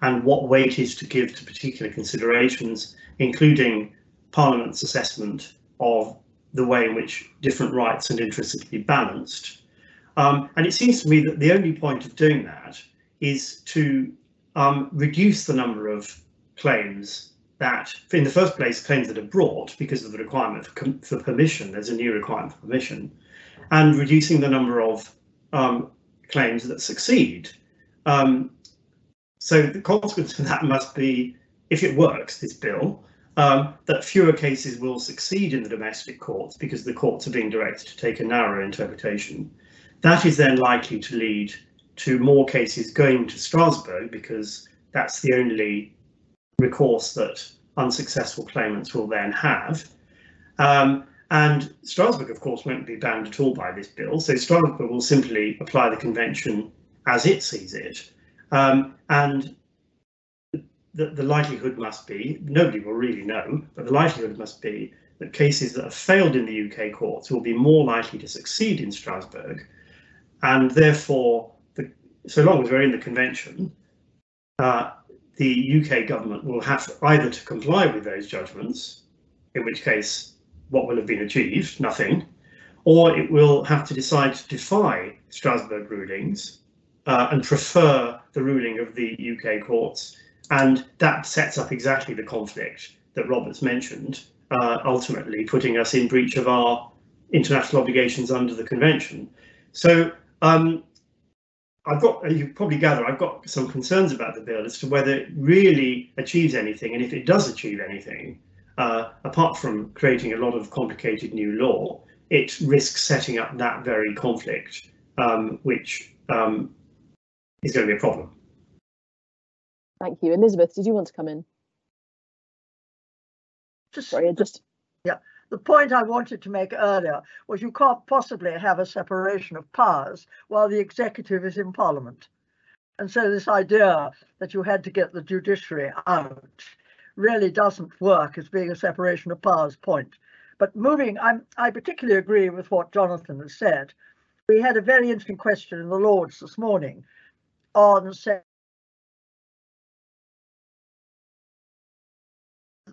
Speaker 4: and what weight is to give to particular considerations, including Parliament's assessment of the way in which different rights and interests are to be balanced. Um, and it seems to me that the only point of doing that is to um, reduce the number of claims that, in the first place, claims that are brought because of the requirement for, for permission. There's a new requirement for permission, and reducing the number of um, claims that succeed. Um, so the consequence of that must be, if it works, this bill, um, that fewer cases will succeed in the domestic courts because the courts are being directed to take a narrower interpretation. That is then likely to lead to more cases going to Strasbourg because that's the only recourse that unsuccessful claimants will then have. Um, and Strasbourg, of course, won't be bound at all by this bill. So Strasbourg will simply apply the convention as it sees it. Um, and the, the likelihood must be, nobody will really know, but the likelihood must be that cases that have failed in the UK courts will be more likely to succeed in Strasbourg and therefore, the, so long as we're in the convention, uh, the UK government will have either to comply with those judgments, in which case, what will have been achieved? Nothing, or it will have to decide to defy Strasbourg rulings uh, and prefer the ruling of the UK courts. And that sets up exactly the conflict that Robert's mentioned, uh, ultimately putting us in breach of our international obligations under the convention. So um, I've got, you probably gather, I've got some concerns about the bill as to whether it really achieves anything, and if it does achieve anything, uh, apart from creating a lot of complicated new law, it risks setting up that very conflict, um, which um, is going to be a problem.
Speaker 2: Thank you. Elizabeth, did you want to come in?
Speaker 5: Just,
Speaker 2: Sorry, just
Speaker 5: yeah. The point I wanted to make earlier was you can't possibly have a separation of powers while the executive is in Parliament. And so this idea that you had to get the judiciary out really doesn't work as being a separation of powers point. But moving, I'm, I particularly agree with what Jonathan has said. We had a very interesting question in the Lords this morning on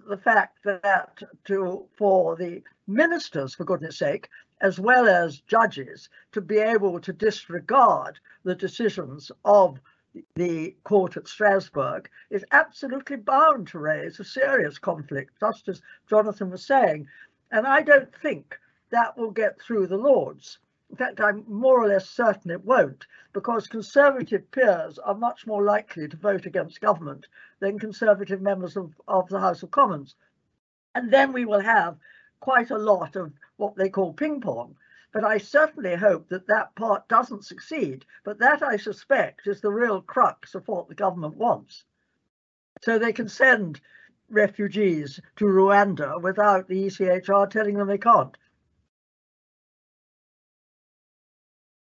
Speaker 5: the fact that to for the ministers, for goodness sake, as well as judges, to be able to disregard the decisions of the court at Strasbourg is absolutely bound to raise a serious conflict, just as Jonathan was saying. And I don't think that will get through the Lords. In fact, I'm more or less certain it won't, because Conservative peers are much more likely to vote against government than Conservative members of, of the House of Commons. And then we will have quite a lot of what they call ping pong. But I certainly hope that that part doesn't succeed. But that, I suspect, is the real crux of what the government wants. So they can send refugees to Rwanda without the ECHR telling them they can't.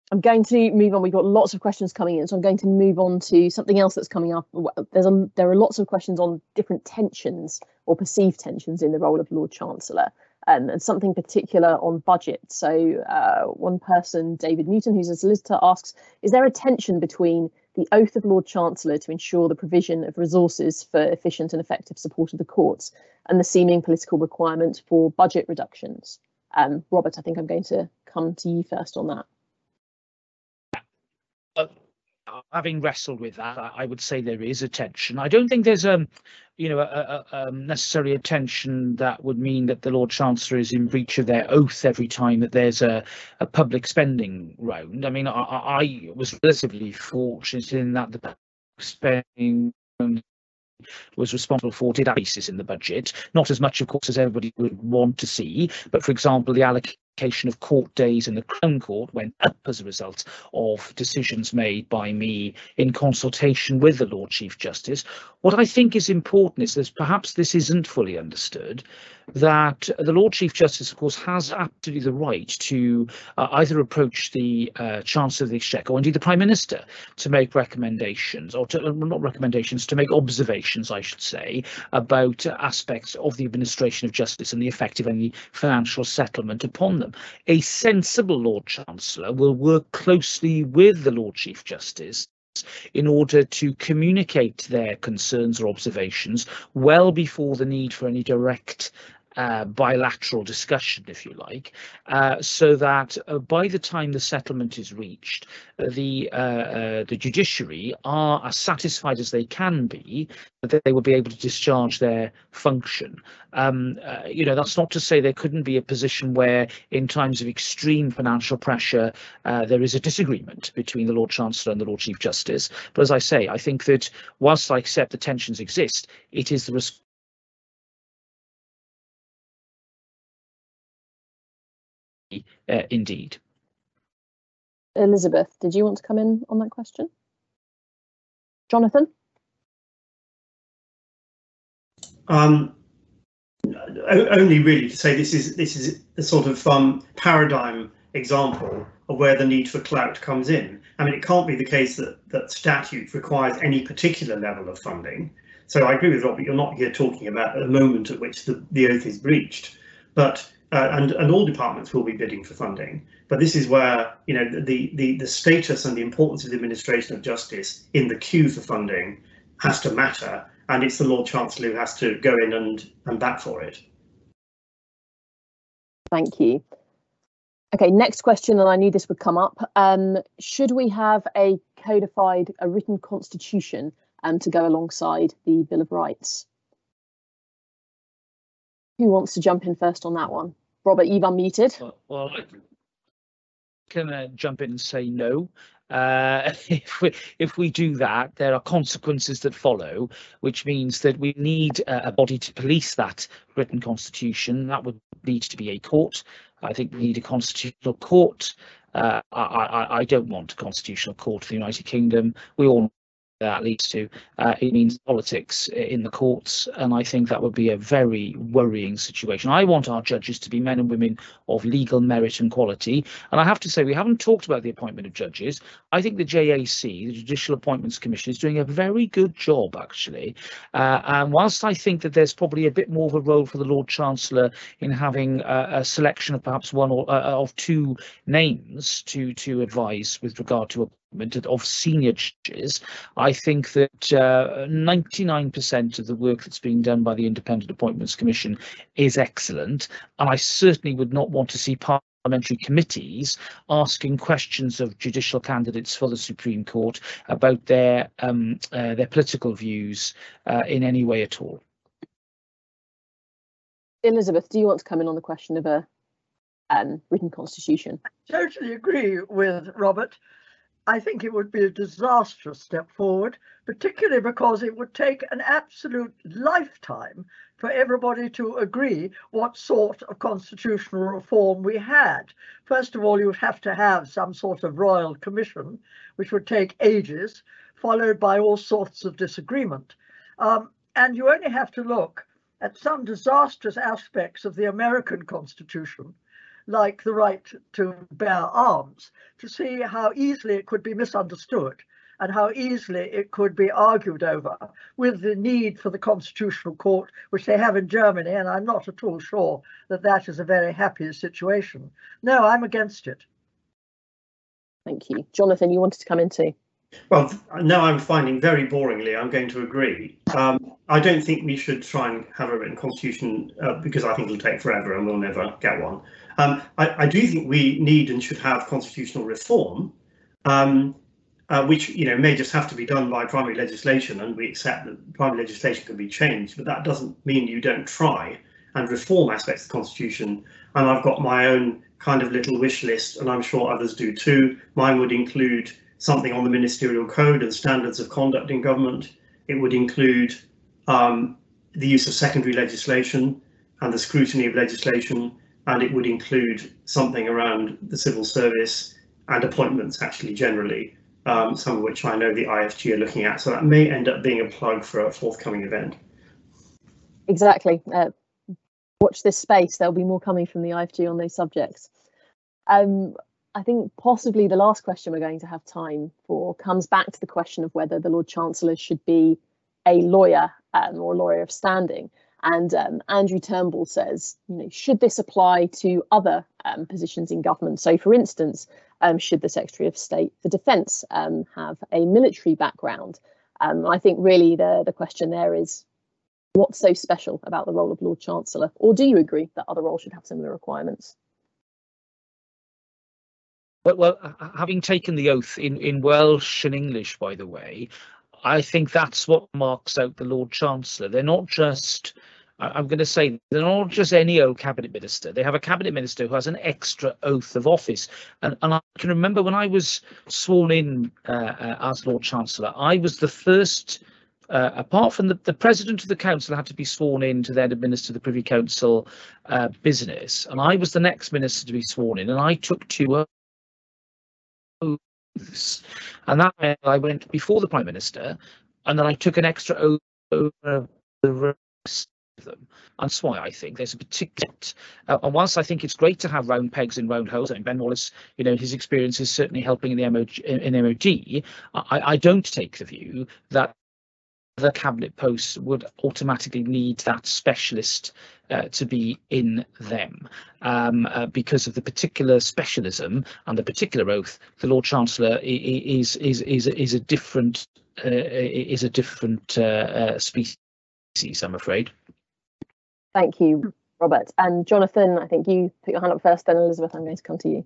Speaker 2: I'm going to move on. We've got lots of questions coming in, so I'm going to move on to something else that's coming up. There's a, there are lots of questions on different tensions or perceived tensions in the role of Lord Chancellor, um, and something particular on budget. So uh, one person, David Newton, who's a solicitor, asks: Is there a tension between the oath of Lord Chancellor to ensure the provision of resources for efficient and effective support of the courts, and the seeming political requirement for budget reductions? Um, Robert, I think I'm going to come to you first on that.
Speaker 3: Having wrestled with that, I would say there is a tension. I don't think there's um, you know, a, a, a um, necessarily a tension that would mean that the Lord Chancellor is in breach of their oath every time that there's a, a public spending round. I mean, I, I was relatively fortunate in that the spending was responsible for did basis in the budget. Not as much, of course, as everybody would want to see, but for example, the allocation of court days in the Crown Court went up as a result of decisions made by me in consultation with the Lord Chief Justice. What I think is important is that perhaps this isn't fully understood, that the Lord Chief Justice, of course, has absolutely the right to uh, either approach the uh, Chancellor of the Exchequer or indeed the Prime Minister to make recommendations, or to, not recommendations, to make observations, I should say, about aspects of the administration of justice and the effect of any financial settlement upon them. A sensible Lord Chancellor will work closely with the Lord Chief Justice in order to communicate their concerns or observations well before the need for any direct uh, bilateral discussion, if you like, uh, so that uh, by the time the settlement is reached, uh, the uh, the judiciary are as satisfied as they can be that they will be able to discharge their function. Um, you know, that's not to say there couldn't be a position where, in times of extreme financial pressure, there is a disagreement between the Lord Chancellor and the Lord Chief Justice. But as I say, I think that whilst I accept the tensions exist, it is the uh, indeed.
Speaker 2: Elizabeth, did you want to come in on that question? Jonathan?
Speaker 4: Um, only really to say this is this is a sort of um, paradigm example of where the need for clout comes in. I mean, it can't be the case that that statute requires any particular level of funding. So I agree with Robert. You're not here talking about a moment at which the, the oath is breached, but uh, and and all departments will be bidding for funding. But this is where you know the the the status and the importance of the administration of justice in the queue for funding has to matter, and it's the Lord Chancellor who has to go in and and bat for it.
Speaker 2: Thank you. Okay, next question, and I knew this would come up. Um, should we have a codified, a written constitution um, to go alongside the Bill of Rights? Who wants to jump in first on that one? Robert, you've unmuted.
Speaker 3: Well, well I can uh, jump in and say no. Uh, if we if we do that, there are consequences that follow, which means that we need a, a body to police that written constitution. That would need to be a court. I think we need a constitutional court. Uh, I, I, I don't want a constitutional court of the United Kingdom. We all that leads to. Uh, it means politics in the courts, and I think that would be a very worrying situation. I want our judges to be men and women of legal merit and quality, and I have to say we haven't talked about the appointment of judges. I think the JAC, the Judicial Appointments Commission, is doing a very good job actually. Uh, and whilst I think that there's probably a bit more of a role for the Lord Chancellor in having a, a selection of perhaps one or uh, of two names to to advise with regard to of senior judges, I think that 99% uh, of the work that's being done by the Independent Appointments Commission is excellent, and I certainly would not want to see parliamentary committees asking questions of judicial candidates for the Supreme Court about their um, uh, their political views uh, in any way at all.
Speaker 2: Elizabeth, do you want to come in on the question of a um, written constitution?
Speaker 5: I totally agree with Robert. I think it would be a disastrous step forward, particularly because it would take an absolute lifetime for everybody to agree what sort of constitutional reform we had. First of all, you would have to have some sort of royal commission, which would take ages, followed by all sorts of disagreement. Um, and you only have to look at some disastrous aspects of the American Constitution like the right to bear arms, to see how easily it could be misunderstood and how easily it could be argued over with the need for the constitutional court, which they have in Germany. And I'm not at all sure that that is a very happy situation. No, I'm against it.
Speaker 2: Thank you. Jonathan, you wanted to come in too.
Speaker 4: Well, now I'm finding very boringly, I'm going to agree. Um, I don't think we should try and have a written constitution uh, because I think it'll take forever and we'll never get one. Um, I, I, do think we need and should have constitutional reform, um, uh, which you know may just have to be done by primary legislation, and we accept that primary legislation can be changed, but that doesn't mean you don't try and reform aspects of the constitution. And I've got my own kind of little wish list, and I'm sure others do too. Mine would include something on the ministerial code and standards of conduct in government. It would include um, the use of secondary legislation and the scrutiny of legislation and it would include something around the civil service and appointments actually generally, um, some of which I know the IFG are looking at. So that may end up being a plug for a forthcoming event.
Speaker 2: Exactly. Uh, watch this space. There'll be more coming from the IFG on those subjects. Um, I think possibly the last question we're going to have time for comes back to the question of whether the Lord Chancellor should be a lawyer um, or a lawyer of standing. And um, Andrew Turnbull says, you know, should this apply to other um, positions in government? So, for instance, um, should the Secretary of State for Defence um, have a military background? Um, I think really the, the question there is what's so special about the role of Lord Chancellor? Or do you agree that other roles should have similar requirements?
Speaker 3: Well, well, having taken the oath in, in Welsh and English, by the way, I think that's what marks out the Lord Chancellor. They're not just I'm going to say they're not just any old cabinet minister. They have a cabinet minister who has an extra oath of office. And, and I can remember when I was sworn in uh, uh, as Lord Chancellor, I was the first, uh, apart from the, the president of the council had to be sworn in to then administer the Privy Council uh, business. And I was the next minister to be sworn in. And I took two oaths. And that meant I went before the Prime Minister and then I took an extra oath over the rest them. And that's why I think there's a particular. Uh, and whilst I think it's great to have round pegs in round holes, I mean, Ben Wallace, you know, his experience is certainly helping in the MOG, In, in MOD, I, I don't take the view that the cabinet posts would automatically need that specialist uh, to be in them um, uh, because of the particular specialism and the particular oath. The Lord Chancellor is is is is a different uh, is a different uh, uh, species. I'm afraid.
Speaker 2: Thank you, Robert. And Jonathan, I think you put your hand up first, then Elizabeth, I'm going to come to you.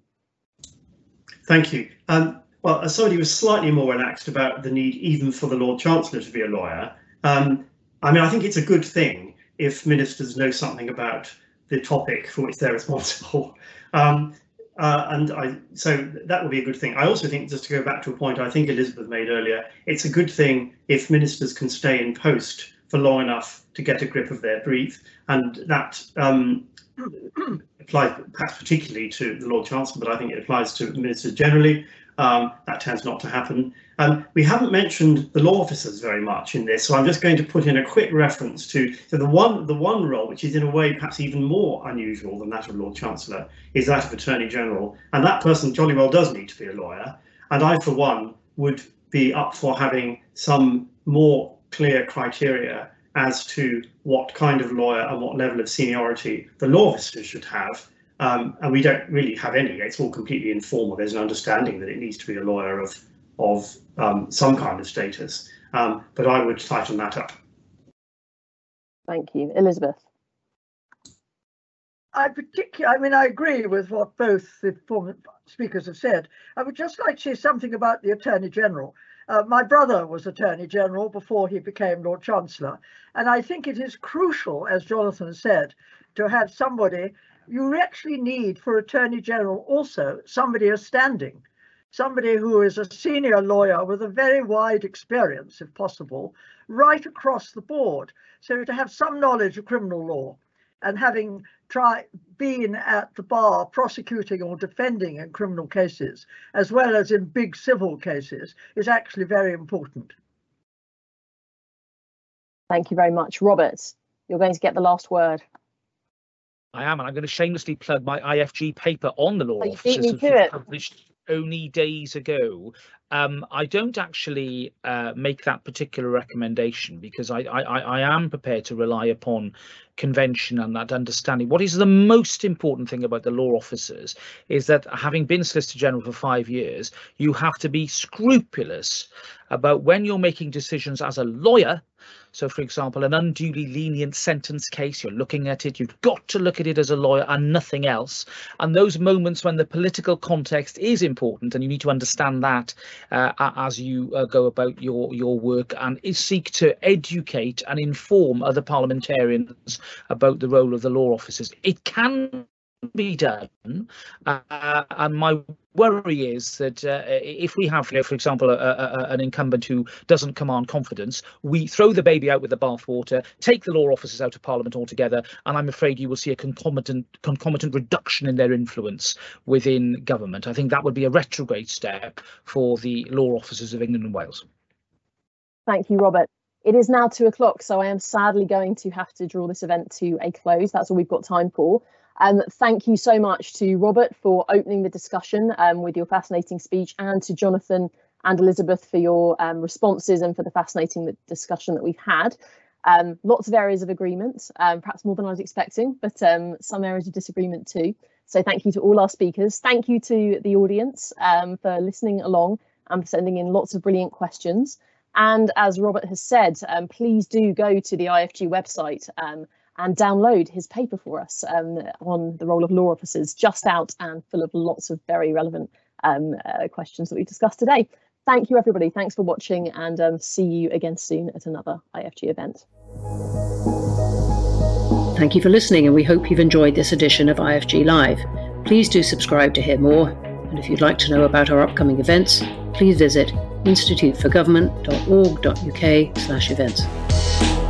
Speaker 4: Thank you. Um, well, as somebody who was slightly more relaxed about the need even for the Lord Chancellor to be a lawyer, um, I mean, I think it's a good thing if ministers know something about the topic for which they're responsible. Um, uh, and I, so that would be a good thing. I also think, just to go back to a point I think Elizabeth made earlier, it's a good thing if ministers can stay in post for long enough to get a grip of their brief, and that um, applies perhaps particularly to the Lord Chancellor, but I think it applies to ministers generally. Um, that tends not to happen. Um, we haven't mentioned the law officers very much in this, so I'm just going to put in a quick reference to, to the one the one role, which is in a way perhaps even more unusual than that of Lord Chancellor, is that of Attorney General, and that person jolly well does need to be a lawyer. And I, for one, would be up for having some more clear criteria as to what kind of lawyer and what level of seniority the law officers should have. Um, and we don't really have any. It's all completely informal. There's an understanding that it needs to be a lawyer of of um, some kind of status. Um, but I would tighten that up.
Speaker 2: Thank you, Elizabeth.
Speaker 5: I particularly, I mean, I agree with what both the former speakers have said. I would just like to say something about the Attorney General. Uh, my brother was Attorney General before he became Lord Chancellor. And I think it is crucial, as Jonathan said, to have somebody, you actually need for Attorney General also somebody of standing. somebody who is a senior lawyer with a very wide experience, if possible, right across the board. So to have some knowledge of criminal law and having try been at the bar prosecuting or defending in criminal cases, as well as in big civil cases, is actually very important.
Speaker 2: Thank you very much. Robert, you're going to get the last word.
Speaker 3: I am, and I'm going to shamelessly plug my IFG paper on the law
Speaker 2: Oh,
Speaker 3: officers which was published only days ago. Um, I don't actually uh, make that particular recommendation because I, I I am prepared to rely upon convention and that understanding. What is the most important thing about the law officers is that having been Solicitor General for five years, you have to be scrupulous about when you're making decisions as a lawyer so, for example, an unduly lenient sentence case, you're looking at it, you've got to look at it as a lawyer and nothing else. And those moments when the political context is important, and you need to understand that uh, as you uh, go about your, your work and seek to educate and inform other parliamentarians about the role of the law officers. It can be done, uh, and my worry is that uh, if we have, you know, for example, a, a, an incumbent who doesn't command confidence, we throw the baby out with the bathwater, take the law officers out of Parliament altogether, and I'm afraid you will see a concomitant concomitant reduction in their influence within government. I think that would be a retrograde step for the law officers of England and Wales.
Speaker 2: Thank you, Robert. It is now two o'clock, so I am sadly going to have to draw this event to a close. That's all we've got time for. Um, thank you so much to Robert for opening the discussion um, with your fascinating speech, and to Jonathan and Elizabeth for your um, responses and for the fascinating discussion that we've had. Um, lots of areas of agreement, um, perhaps more than I was expecting, but some areas of disagreement too. So thank you to all our speakers. Thank you to the audience for listening along and for sending in lots of brilliant questions. And as Robert has said, um, please do go to the IFG website um, and download his paper for us um, on the role of law officers, just out and full of lots of very relevant um, uh, questions that we've discussed today. Thank you, everybody. Thanks for watching, and um, see you again soon at another IFG event.
Speaker 1: Thank you for listening, and we hope you've enjoyed this edition of IFG Live. Please do subscribe to hear more, and if you'd like to know about our upcoming events, please visit instituteforgovernment.org.uk/events.